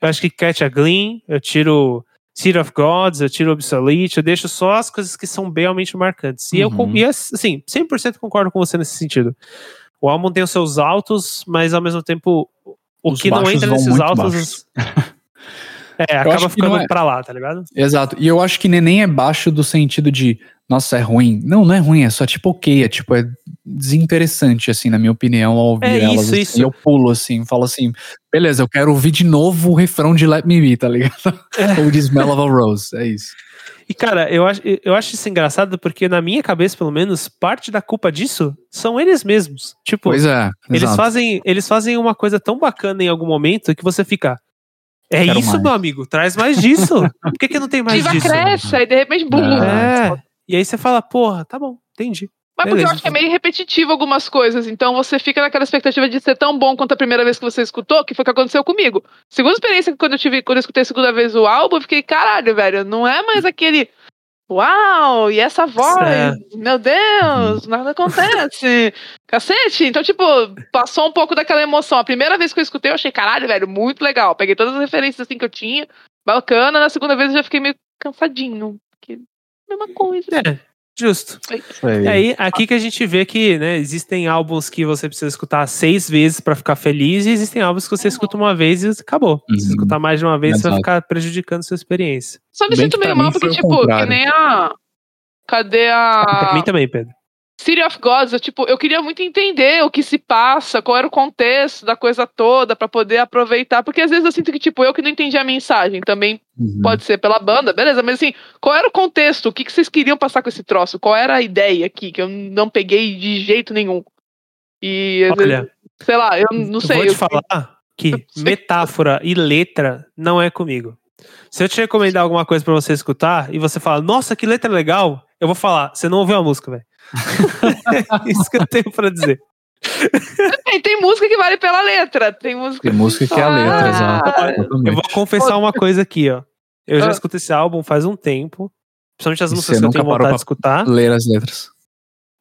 Eu acho que Catch a Gleam, eu tiro City of Gods, eu tiro Obsolete, eu deixo só as coisas que são realmente marcantes. E eu, Uhum. e assim, 100% concordo com você nesse sentido. O álbum tem os seus altos, mas ao mesmo tempo, o Os que não entra vão nesses altos. [LAUGHS] é, acaba ficando é- pra lá, tá ligado? Exato. E eu acho que nem é baixo do sentido de, nossa, é ruim. Não, não é ruim, é só tipo ok, é tipo, é desinteressante, assim, na minha opinião, ao ouvir É elas. isso, assim. isso. Eu pulo, assim, falo assim, beleza, eu quero ouvir de novo o refrão de Let Me Be, tá ligado? Ou de Smell of a Rose, é isso. E, cara, eu acho, eu acho isso engraçado porque, na minha cabeça, pelo menos, parte da culpa disso são eles mesmos. Tipo, Pois é, Eles exato. fazem, eles fazem uma coisa tão bacana em algum momento que você fica. É Quero isso, mais." meu amigo, traz mais disso. Por que, que não tem mais Diva disso? cresce, aí de repente, bum. É. É. E aí você fala, porra, tá bom, entendi. Mas porque eu Beleza, acho que é meio repetitivo algumas coisas, então você fica naquela expectativa de ser tão bom quanto a primeira vez que você escutou, que foi o que aconteceu comigo. Segunda experiência que quando eu tive, quando eu escutei a segunda vez o álbum, eu fiquei, caralho, velho, não é mais aquele. Uau, e essa voz, É. meu Deus, nada acontece. [LAUGHS] Cacete. Então, tipo, passou um pouco daquela emoção. A primeira vez que eu escutei, eu achei, caralho, velho, muito legal. Peguei todas as referências assim que eu tinha, bacana. Na segunda vez eu já fiquei meio cansadinho. que mesma coisa. É, justo. E aí, aqui que a gente vê que né, existem álbuns que você precisa escutar seis vezes pra ficar feliz, e existem álbuns que você escuta uma vez e acabou. Se Uhum. escutar mais de uma vez, você vai Exato. ficar prejudicando sua experiência. Só me Bem sinto pra meio mal porque, tipo, que nem a. Cadê pra a. mim também, Pedro. City of Gods, eu, tipo, eu queria muito entender o que se passa, qual era o contexto da coisa toda, pra poder aproveitar. Porque às vezes eu sinto que, tipo, eu que não entendi a mensagem, também Uhum. pode ser pela banda, beleza, mas assim, qual era o contexto? O que, que vocês queriam passar com esse troço? Qual era a ideia aqui, que eu não peguei de jeito nenhum? E, Olha, sei lá, eu não eu sei. vou te eu- falar que metáfora e letra não é comigo. Se eu te recomendar alguma coisa pra você escutar e você fala, nossa, que letra legal, eu vou falar, você não ouviu a música, velho. [LAUGHS] Isso que eu tenho pra dizer. Tem, tem música que vale pela letra, tem música. Tem música que é a letra, Ah, exato. Eu vou confessar uma coisa aqui, ó. Eu já Ah. escuto esse álbum faz um tempo. Principalmente as músicas você que eu nunca tenho parou vontade de escutar. Ler as letras.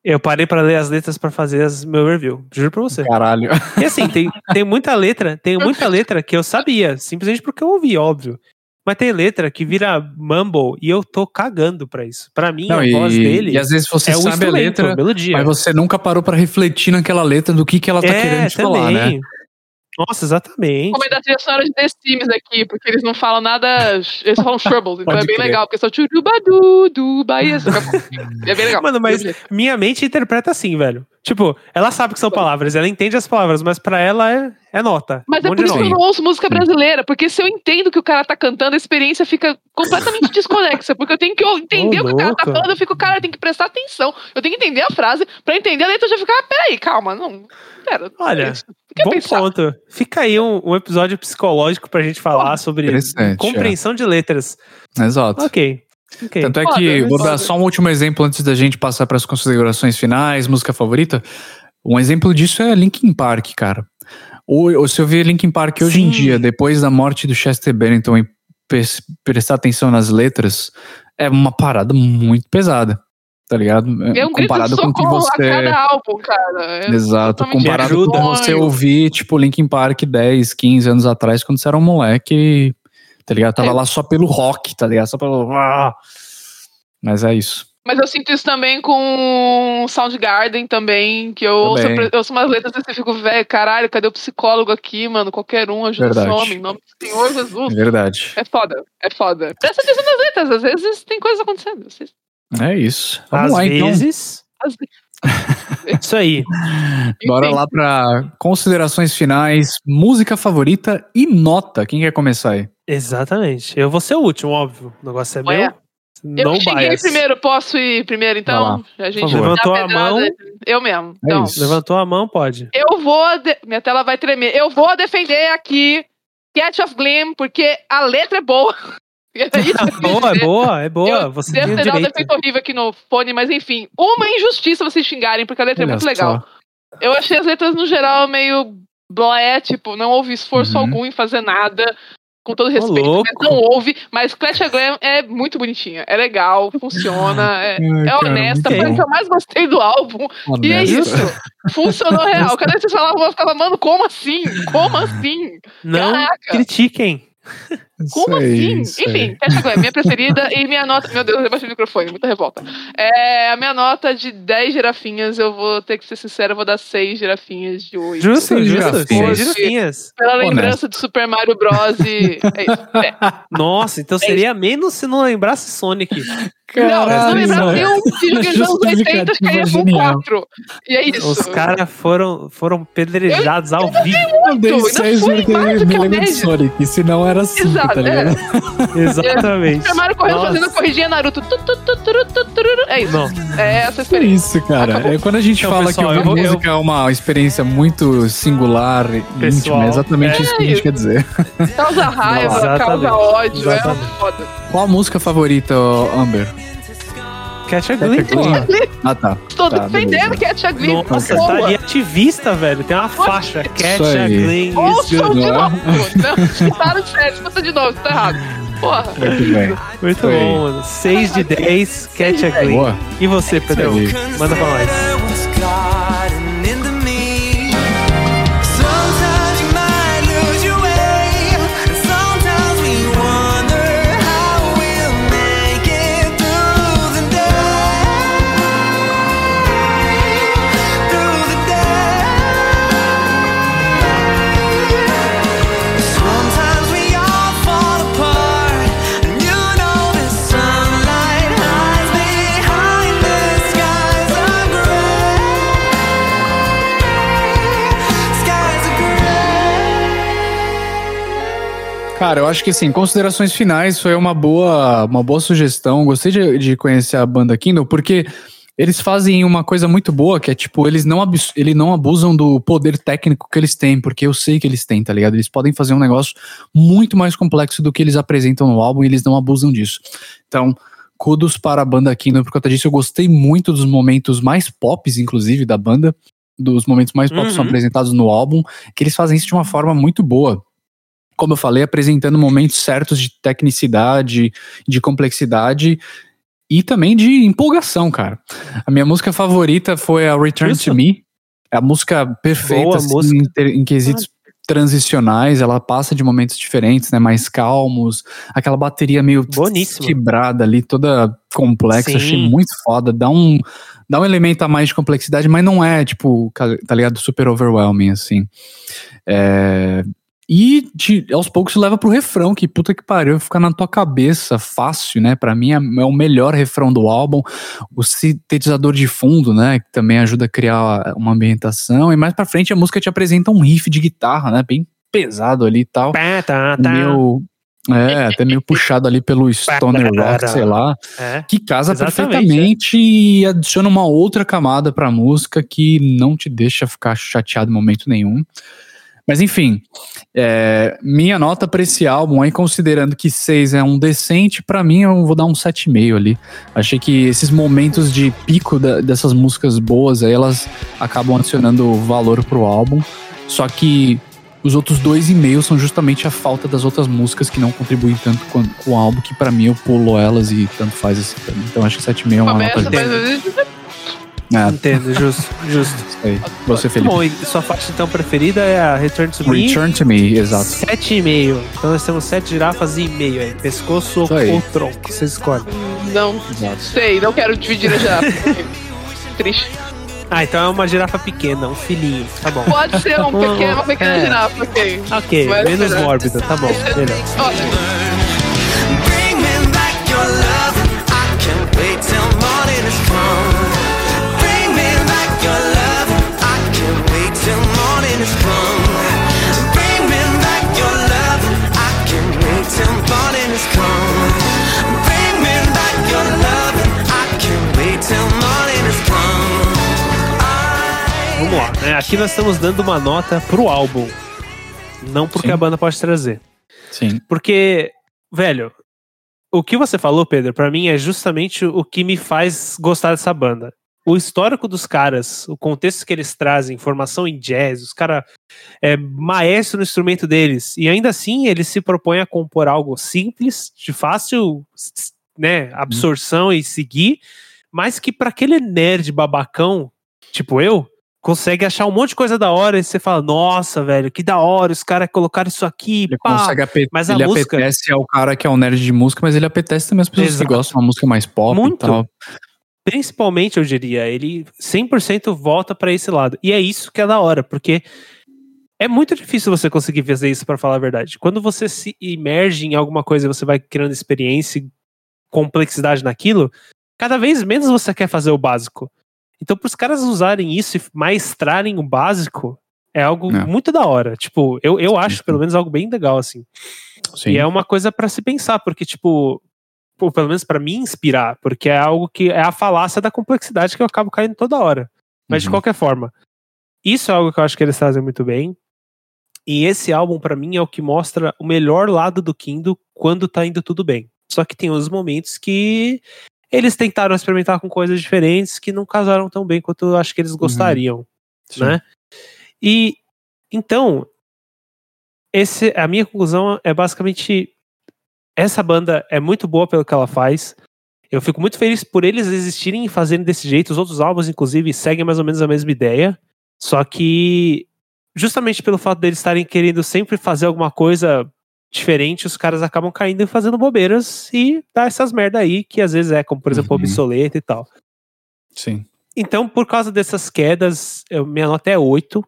Eu parei pra ler as letras pra fazer as, meu review. Juro pra você. Caralho. E assim, tem, tem muita letra, tem muita letra que eu sabia, simplesmente porque eu ouvi, óbvio. Mas tem letra que vira mumble e eu tô cagando pra isso. Pra mim, Não, a e, voz dele e às vezes você é sabe a letra, a melodia. mas você nunca parou pra refletir naquela letra do que, que ela tá é, querendo te falar, né? Nossa, exatamente. Como é da trilha sonora de The Sims aqui, porque eles não falam nada. Eles falam [LAUGHS] Troubles, então é bem crer. legal, porque são Churubadu, Duba e isso. [LAUGHS] É bem legal. Mano, mas minha mente interpreta assim, velho. Tipo, ela sabe que são palavras, ela entende as palavras, mas pra ela é, é nota. Mas Um é por isso que eu nota. não ouço música brasileira, porque se eu entendo o que o cara tá cantando, a experiência fica completamente [LAUGHS] desconexa, porque eu tenho que entender Ô, o que o cara tá falando, eu fico, cara, eu tenho que prestar atenção, eu tenho que entender a frase, pra entender a letra eu já ficar, ah, peraí, calma, não, pera, Olha, Bom pensar. ponto. Fica aí um, um episódio psicológico pra gente falar sobre compreensão de letras. Exato. Ok. ok. Tanto é que, vou dar só um último exemplo antes da gente passar para as considerações finais, música favorita. Um exemplo disso é Linkin Park, cara. Ou, ou se eu ver Linkin Park hoje em Sim. dia, depois da morte do Chester Bennington e pres- prestar atenção nas letras, é uma parada muito pesada, tá ligado? É um grito de comparado com o que você. cada álbum, cara. É Exato, comparado ajuda. com você ouvir, tipo, Linkin Park 10, 15 anos atrás, quando você era um moleque, tá ligado? Tava É. lá só pelo rock, tá ligado? Só pelo. Ah! Mas é isso. Mas eu sinto isso também com Soundgarden também, que eu ouço, eu ouço umas letras e fico, velho, caralho, cadê o psicólogo aqui, mano? Qualquer um ajuda esse Verdade. homem, em nome do Senhor Jesus. verdade. É foda, é foda. Presta atenção nas letras, às vezes tem coisa acontecendo. Vocês- É isso. Vamos Às lá, então. vezes. às- [LAUGHS] Isso aí. Bora lá pra considerações finais, música favorita e nota. Quem quer começar aí? Exatamente. Eu vou ser o último, óbvio. O negócio é Ué, meu. Eu cheguei bias. primeiro, posso ir primeiro então? A gente dá Levantou a mão. Eu mesmo. É Então, isso. Levantou a mão, pode. eu vou. de- Minha tela vai tremer. Eu vou defender aqui Catch of Gleam, porque a letra é boa. É queria Boa, é boa, é boa. Eu Você tem o ter dado um direito. defeito horrível aqui no fone, mas enfim, uma injustiça vocês xingarem, porque a letra é Olha muito só. legal. Eu achei as letras no geral meio blé, tipo, não houve esforço Uhum. algum em fazer nada. Com todo respeito, mas não houve. Mas Clash of Glam é muito bonitinha. É legal, funciona, é, Ai, é cara, honesta. muito Foi o que eu mais gostei do álbum. E é Honesto. isso. Funcionou [LAUGHS] real. Cada vez que vocês falavam, eu ficava, mano, como assim? Como assim? Não Caraca. critiquem. Como assim? isso. Enfim, Cash Glam, minha preferida e minha nota. Meu Deus, eu baixei o microfone, muita revolta. É, a minha nota de 10 girafinhas, eu vou ter que ser sincero, eu vou dar 6 girafinhas de 8. Justo, justo. girafinhas. Pela Honesto. lembrança de Super Mario Bros. E. É isso. É. [LAUGHS] Nossa, então seria menos se não lembrasse Sonic. Não, se não Caralho, mano. nenhum [LAUGHS] videogame dos anos 80 ficaria com Genial. 4. E é isso. Os caras foram, foram pedrejados ao vivo. Eu dei ainda seis fui porque mais do me que a lembro de média. Sonic, se não era cinco, Exato, tá é. ligado? [LAUGHS] Exatamente. Super Mario correndo Nossa. fazendo a corridinha Naruto. Tu, tu, tu. É isso. Não. É essa É experiência. isso, cara. Acabou. É quando a gente Então, fala pessoal, que ouvir vou- eu- música é uma experiência muito singular e Pessoal, íntima, é exatamente é isso que a gente isso. quer dizer. Causa raiva, causa ódio. Exatamente. É foda. Qual a música favorita, Amber? Catch a Gleam, porra. Ah, tá. Estou Tá, defendendo beleza. Cat a Gleam. Nossa, boa. tá ali ativista, velho. Tem uma faixa. Catch a aí. Gleam is Ouçam de não novo. Não, escutaram certo, escuta de novo, tá errado. Porra. Muito bem. Muito Foi. bom, mano. 6 de 10, Catch a Gleam. Boa. E você, Pedrão? aí. Manda pra nós. Cara, eu acho que assim, considerações finais foi uma boa, uma boa sugestão. Gostei de, de conhecer a banda Kindle, porque eles fazem uma coisa muito boa, que é tipo, eles não, eles não abusam do poder técnico que eles têm, porque eu sei que eles têm, tá ligado? Eles podem fazer um negócio muito mais complexo do que eles apresentam no álbum e eles não abusam disso. Então, kudos para a banda Kindle por conta disso. Eu gostei muito dos momentos mais pops, inclusive, da banda, dos momentos mais pop que são Uhum. apresentados no álbum, que eles fazem isso de uma forma muito boa. Como eu falei, apresentando momentos certos de tecnicidade, de complexidade e também de empolgação, cara. A minha música favorita foi a Return Isso. to Me. É a música perfeita Boa assim, música. Em, ter- em quesitos transicionais, ela passa de momentos diferentes, né, mais calmos, aquela bateria meio Boníssima. quebrada ali, toda complexa, Sim. achei muito foda, dá um dá um elemento a mais de complexidade, mas não é tipo, tá ligado, super overwhelming assim. É, e te- aos poucos leva pro refrão, que puta que pariu, fica na tua cabeça fácil, né? Pra mim é, é o melhor refrão do álbum. O sintetizador de fundo, né? Que também ajuda a criar uma ambientação. E mais pra frente a música te apresenta um riff de guitarra, né? Bem pesado ali e tal. Tá, tá, tá. Meio. É, até meio puxado ali pelo [LAUGHS] Stoner Rock, sei lá É. que casa perfeitamente e adiciona uma outra camada pra música que não te deixa ficar chateado em momento nenhum. Mas enfim, é, minha nota pra esse álbum aí, considerando que 6 é um decente, pra mim eu vou dar um 7,5 ali. Achei que esses momentos de pico da- dessas músicas boas aí, elas acabam adicionando valor pro álbum. Só que os outros dois e meio são justamente a falta das outras músicas que não contribuem tanto com, com o álbum, que pra mim eu pulo elas e tanto faz assim. Então acho que 7,5 é uma Começa, nota mas é, Entendo, justo, justo. [LAUGHS] aí. Você, Felipe. Bom, e sua faixa então preferida é a Return to Me. Return to Me, exato. 7,5. Então nós temos 7 girafas e meio aí. Pescoço ou tronco. Você escolhe. não Exato. sei, não quero dividir já. [LAUGHS] Triste. Ah, então é uma girafa pequena, um filhinho. Tá bom. Pode ser um pequeno, uma pequena [LAUGHS] É. girafa, ok. Ok, Vai menos mórbida, tá bom. Melhor. Ótimo. Aqui nós estamos dando uma nota pro álbum. Não porque Sim. a banda pode trazer. Sim. Porque, velho, o que você falou, Pedro, pra mim é justamente o que me faz gostar dessa banda. O histórico dos caras, o contexto que eles trazem, formação em jazz, os caras é maestro no instrumento deles, e ainda assim eles se propõem a compor algo simples, de fácil né, absorção e seguir, mas que pra aquele nerd babacão, tipo eu, consegue achar um monte de coisa da hora e você fala, nossa, velho, que da hora, os caras colocaram isso aqui, Ele pá. consegue ape- mas a ele música- apetece ao cara que é o nerd de música, mas ele apetece também as pessoas Exato. que gostam de uma música mais pop Muito. e tal. principalmente, eu diria, ele 100% volta pra esse lado. E é isso que é da hora, porque é muito difícil você conseguir fazer isso, pra falar a verdade. Quando você se imerge em alguma coisa e você vai criando experiência e complexidade naquilo, cada vez menos você quer fazer o básico. Então, para os caras usarem isso e maestrarem o básico, é algo É. muito da hora. Tipo, eu, eu acho, pelo menos, algo bem legal, assim. Sim. E é uma coisa pra se pensar, porque, tipo, pô, pelo menos pra me inspirar, porque é algo que é a falácia da complexidade que eu acabo caindo toda hora. Mas de Uhum. qualquer forma, isso é algo que eu acho que eles trazem muito bem. E esse álbum, pra mim, é o que mostra o melhor lado do Kindle quando tá indo tudo bem. Só que tem os momentos que eles tentaram experimentar com coisas diferentes que não casaram tão bem quanto eu acho que eles gostariam Sim. né? E então, esse, a minha conclusão é basicamente essa banda é muito boa pelo que ela faz. Eu fico muito feliz por eles existirem e fazerem desse jeito. Os outros álbuns, inclusive, seguem mais ou menos a mesma ideia. Só que, justamente pelo fato deles estarem querendo sempre fazer alguma coisa diferente, os caras acabam caindo e fazendo bobeiras e dá essas merda aí, que às vezes é, como por exemplo, Uhum. obsoleta e tal. Sim. Então, por causa dessas quedas, eu- minha nota é 8.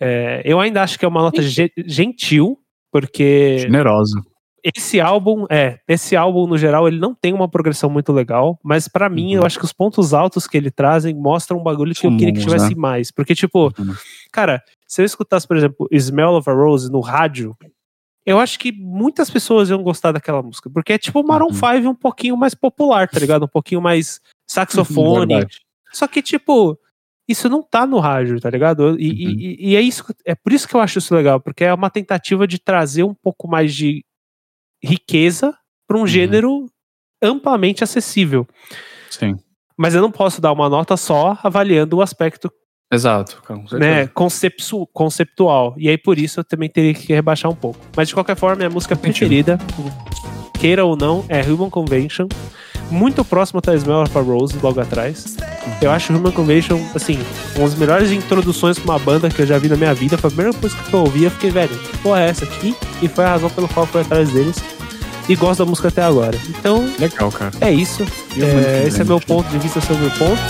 É, eu ainda acho que é uma nota ge- gentil, porque Generosa. esse álbum, é, esse álbum no geral, ele não tem uma progressão muito legal, mas pra mim, eu Uhum. acho que os pontos altos que ele trazem mostram um bagulho que eu queria que tivesse né? mais. Porque, tipo, Uhum. cara, se eu escutasse, por exemplo, Smell of a Rose no rádio, eu acho que muitas pessoas iam gostar daquela música, porque é tipo o Maroon Uhum. 5 um pouquinho mais popular, tá ligado? Um pouquinho mais saxofone. Verdade. Só que, tipo, isso não tá no rádio, tá ligado? E, Uhum. e- e é isso, é por isso que eu acho isso legal, porque é uma tentativa de trazer um pouco mais de riqueza para um Uhum. gênero amplamente acessível. Sim. Mas eu não posso dar uma nota só avaliando o aspecto Exato. né, conceptu- conceptual. E aí, por isso, eu também teria que rebaixar um pouco. Mas, de qualquer forma, minha música preferida, queira ou não, é Human Convention. Muito próximo a Smell of a Rose, logo atrás. Eu acho Human Convention, assim, uma das melhores introduções pra uma banda que eu já vi na minha vida. Foi a primeira coisa que eu ouvi, eu fiquei, velho, que porra é essa aqui? E foi a razão pelo qual eu fui atrás deles. E gosto da música até agora. Então, Legal, cara. é isso. É, esse é meu ponto de vista sobre o ponto.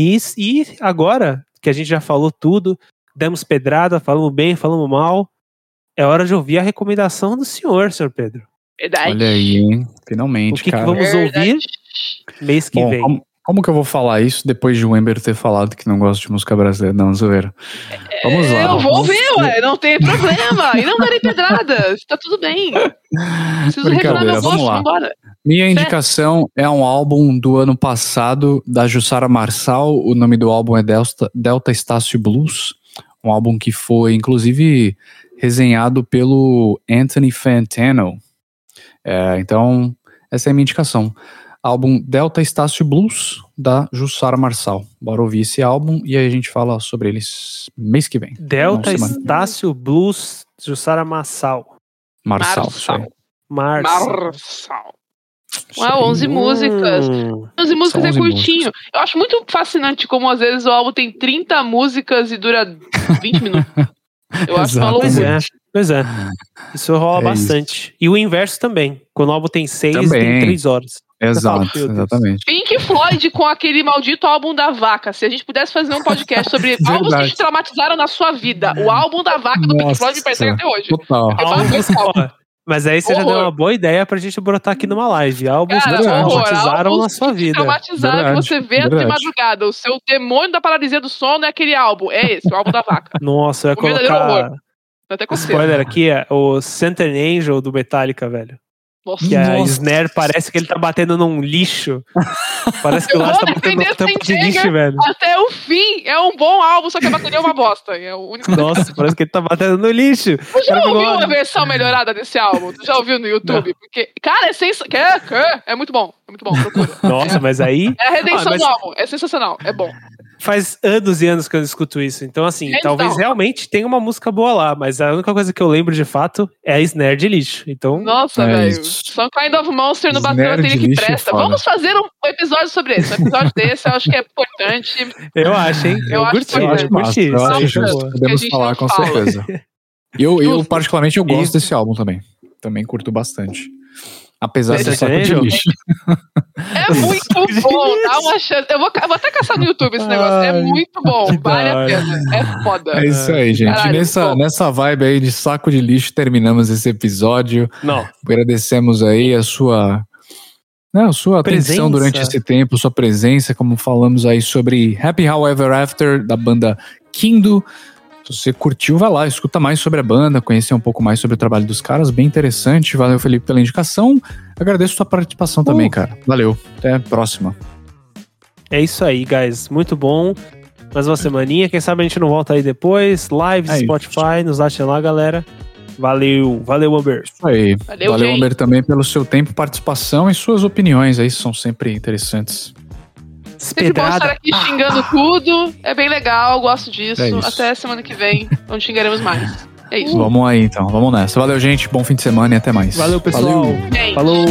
E, e agora que a gente já falou tudo, demos pedrada, falamos bem, falamos mal, é hora de ouvir a recomendação do senhor, senhor Pedro. Verdade. Olha aí, hein? O Finalmente, que, que cara. vamos Verdade. ouvir mês que Bom, vem? como, como que eu vou falar isso depois de o Ember ter falado que não gosta de música brasileira? Não, zoeira. Vamos lá. Eu vou ver, ué, não tem problema. E não darei pedradas, tá tudo bem. Preciso Brincadeira, meu vamos gosto, lá. vambora. Minha indicação é um álbum do ano passado da Jussara Marçal. O nome do álbum é Delta, Delta Estácio Blues. Um álbum que foi, inclusive, resenhado pelo Anthony Fantano. É, então, essa é a minha indicação. Álbum Delta Estácio Blues, da Jussara Marçal. Bora ouvir esse álbum e aí a gente fala sobre eles mês que vem. Delta Estácio Blues Jussara. Marçal. isso. Marçal. Marçal. Marçal. Isso aí. 11 músicas. Hum, 11 músicas é 11 curtinho. Eu acho muito fascinante como às vezes o álbum tem 30 músicas e dura 20 [LAUGHS] minutos. Eu acho uma. Pois loucura. é, pois é. Isso rola É isso. bastante. E o inverso também. Quando o álbum tem seis, tem Também. três horas. Exato, exatamente. Pink Floyd com aquele maldito álbum da vaca. Se a gente pudesse fazer um podcast sobre [LAUGHS] álbuns que te traumatizaram na sua vida, o álbum da vaca do Pink Nossa. Floyd me persegue até hoje. Total. Ó, mas aí você já Horror. deu uma boa ideia pra gente brotar aqui numa live. Álbuns Cara, que traumatizaram na sua vida. Traumatizaram que você vê de verdade. madrugada. O seu demônio da paralisia do sono é aquele álbum. É esse, o álbum da vaca. Nossa, eu ia O colocar. horror. Tô até com Spoiler aqui, é o Center Angel do Metallica, velho. Nossa. Que a Nossa. snare parece que ele tá batendo num lixo. Parece que o Lars tá batendo numa tampa de lixo, velho. Até o fim, é um bom álbum, só que a bateria é uma bosta. É o único. Nossa, [LAUGHS] parece que ele tá batendo no lixo. Tu já ouviu uma versão melhorada desse álbum? Tu já ouviu no YouTube? Porque, cara, é sensacional. É muito bom. É muito bom, procura. Nossa, mas aí É a redenção Ah, mas- do álbum. É sensacional. É bom. Faz anos e anos que eu não escuto isso. Então, assim, Então. talvez realmente tenha uma música boa lá, mas a única coisa que eu lembro de fato é a snare de lixo. Então, Nossa, É velho. isso. Some Kind of Monster no bateu a que é presta. foda. Vamos fazer um episódio sobre esse. Um episódio desse eu acho que é importante. eu acho, hein? Eu acho curti, que Eu acho é. massa, curti. eu isso acho justo. Podemos falar com fala. certeza. Eu, eu, particularmente, eu gosto E- desse álbum também. Também curto bastante. Apesar Esse do saco de lixo. É muito [LAUGHS] bom. Dá uma chance. Eu vou, eu vou até caçar no YouTube esse negócio. É Ai, muito bom. Vale a pena. É foda. É isso aí, gente. Caralho, nessa, bom. nessa vibe aí de saco de lixo, terminamos esse episódio. Não, Agradecemos aí a sua, né, a sua atenção durante esse tempo, sua presença, como falamos aí sobre Happy However After, da banda Kindo. Se você curtiu, vai lá, escuta mais sobre a banda, conhecer um pouco mais sobre o trabalho dos caras, bem interessante. Valeu, Felipe, pela indicação. Agradeço sua participação também, Uh. cara. Valeu, até a próxima. é isso aí, guys. Muito bom. Mais uma semaninha. Quem sabe a gente não volta aí depois. Lives, É isso. Spotify, nos achem lá, galera. Valeu, valeu, Amber. Isso aí. Valeu, Valeu. Amber, também pelo seu tempo, participação e suas opiniões aí, são sempre interessantes. Sempre bom estar aqui xingando tudo. É bem legal, gosto disso. É. Até semana que vem, onde xingaremos mais. É isso. Vamos aí, então. Vamos nessa. Valeu, gente. Bom fim de semana e até mais. Valeu, pessoal. Gente, Falou.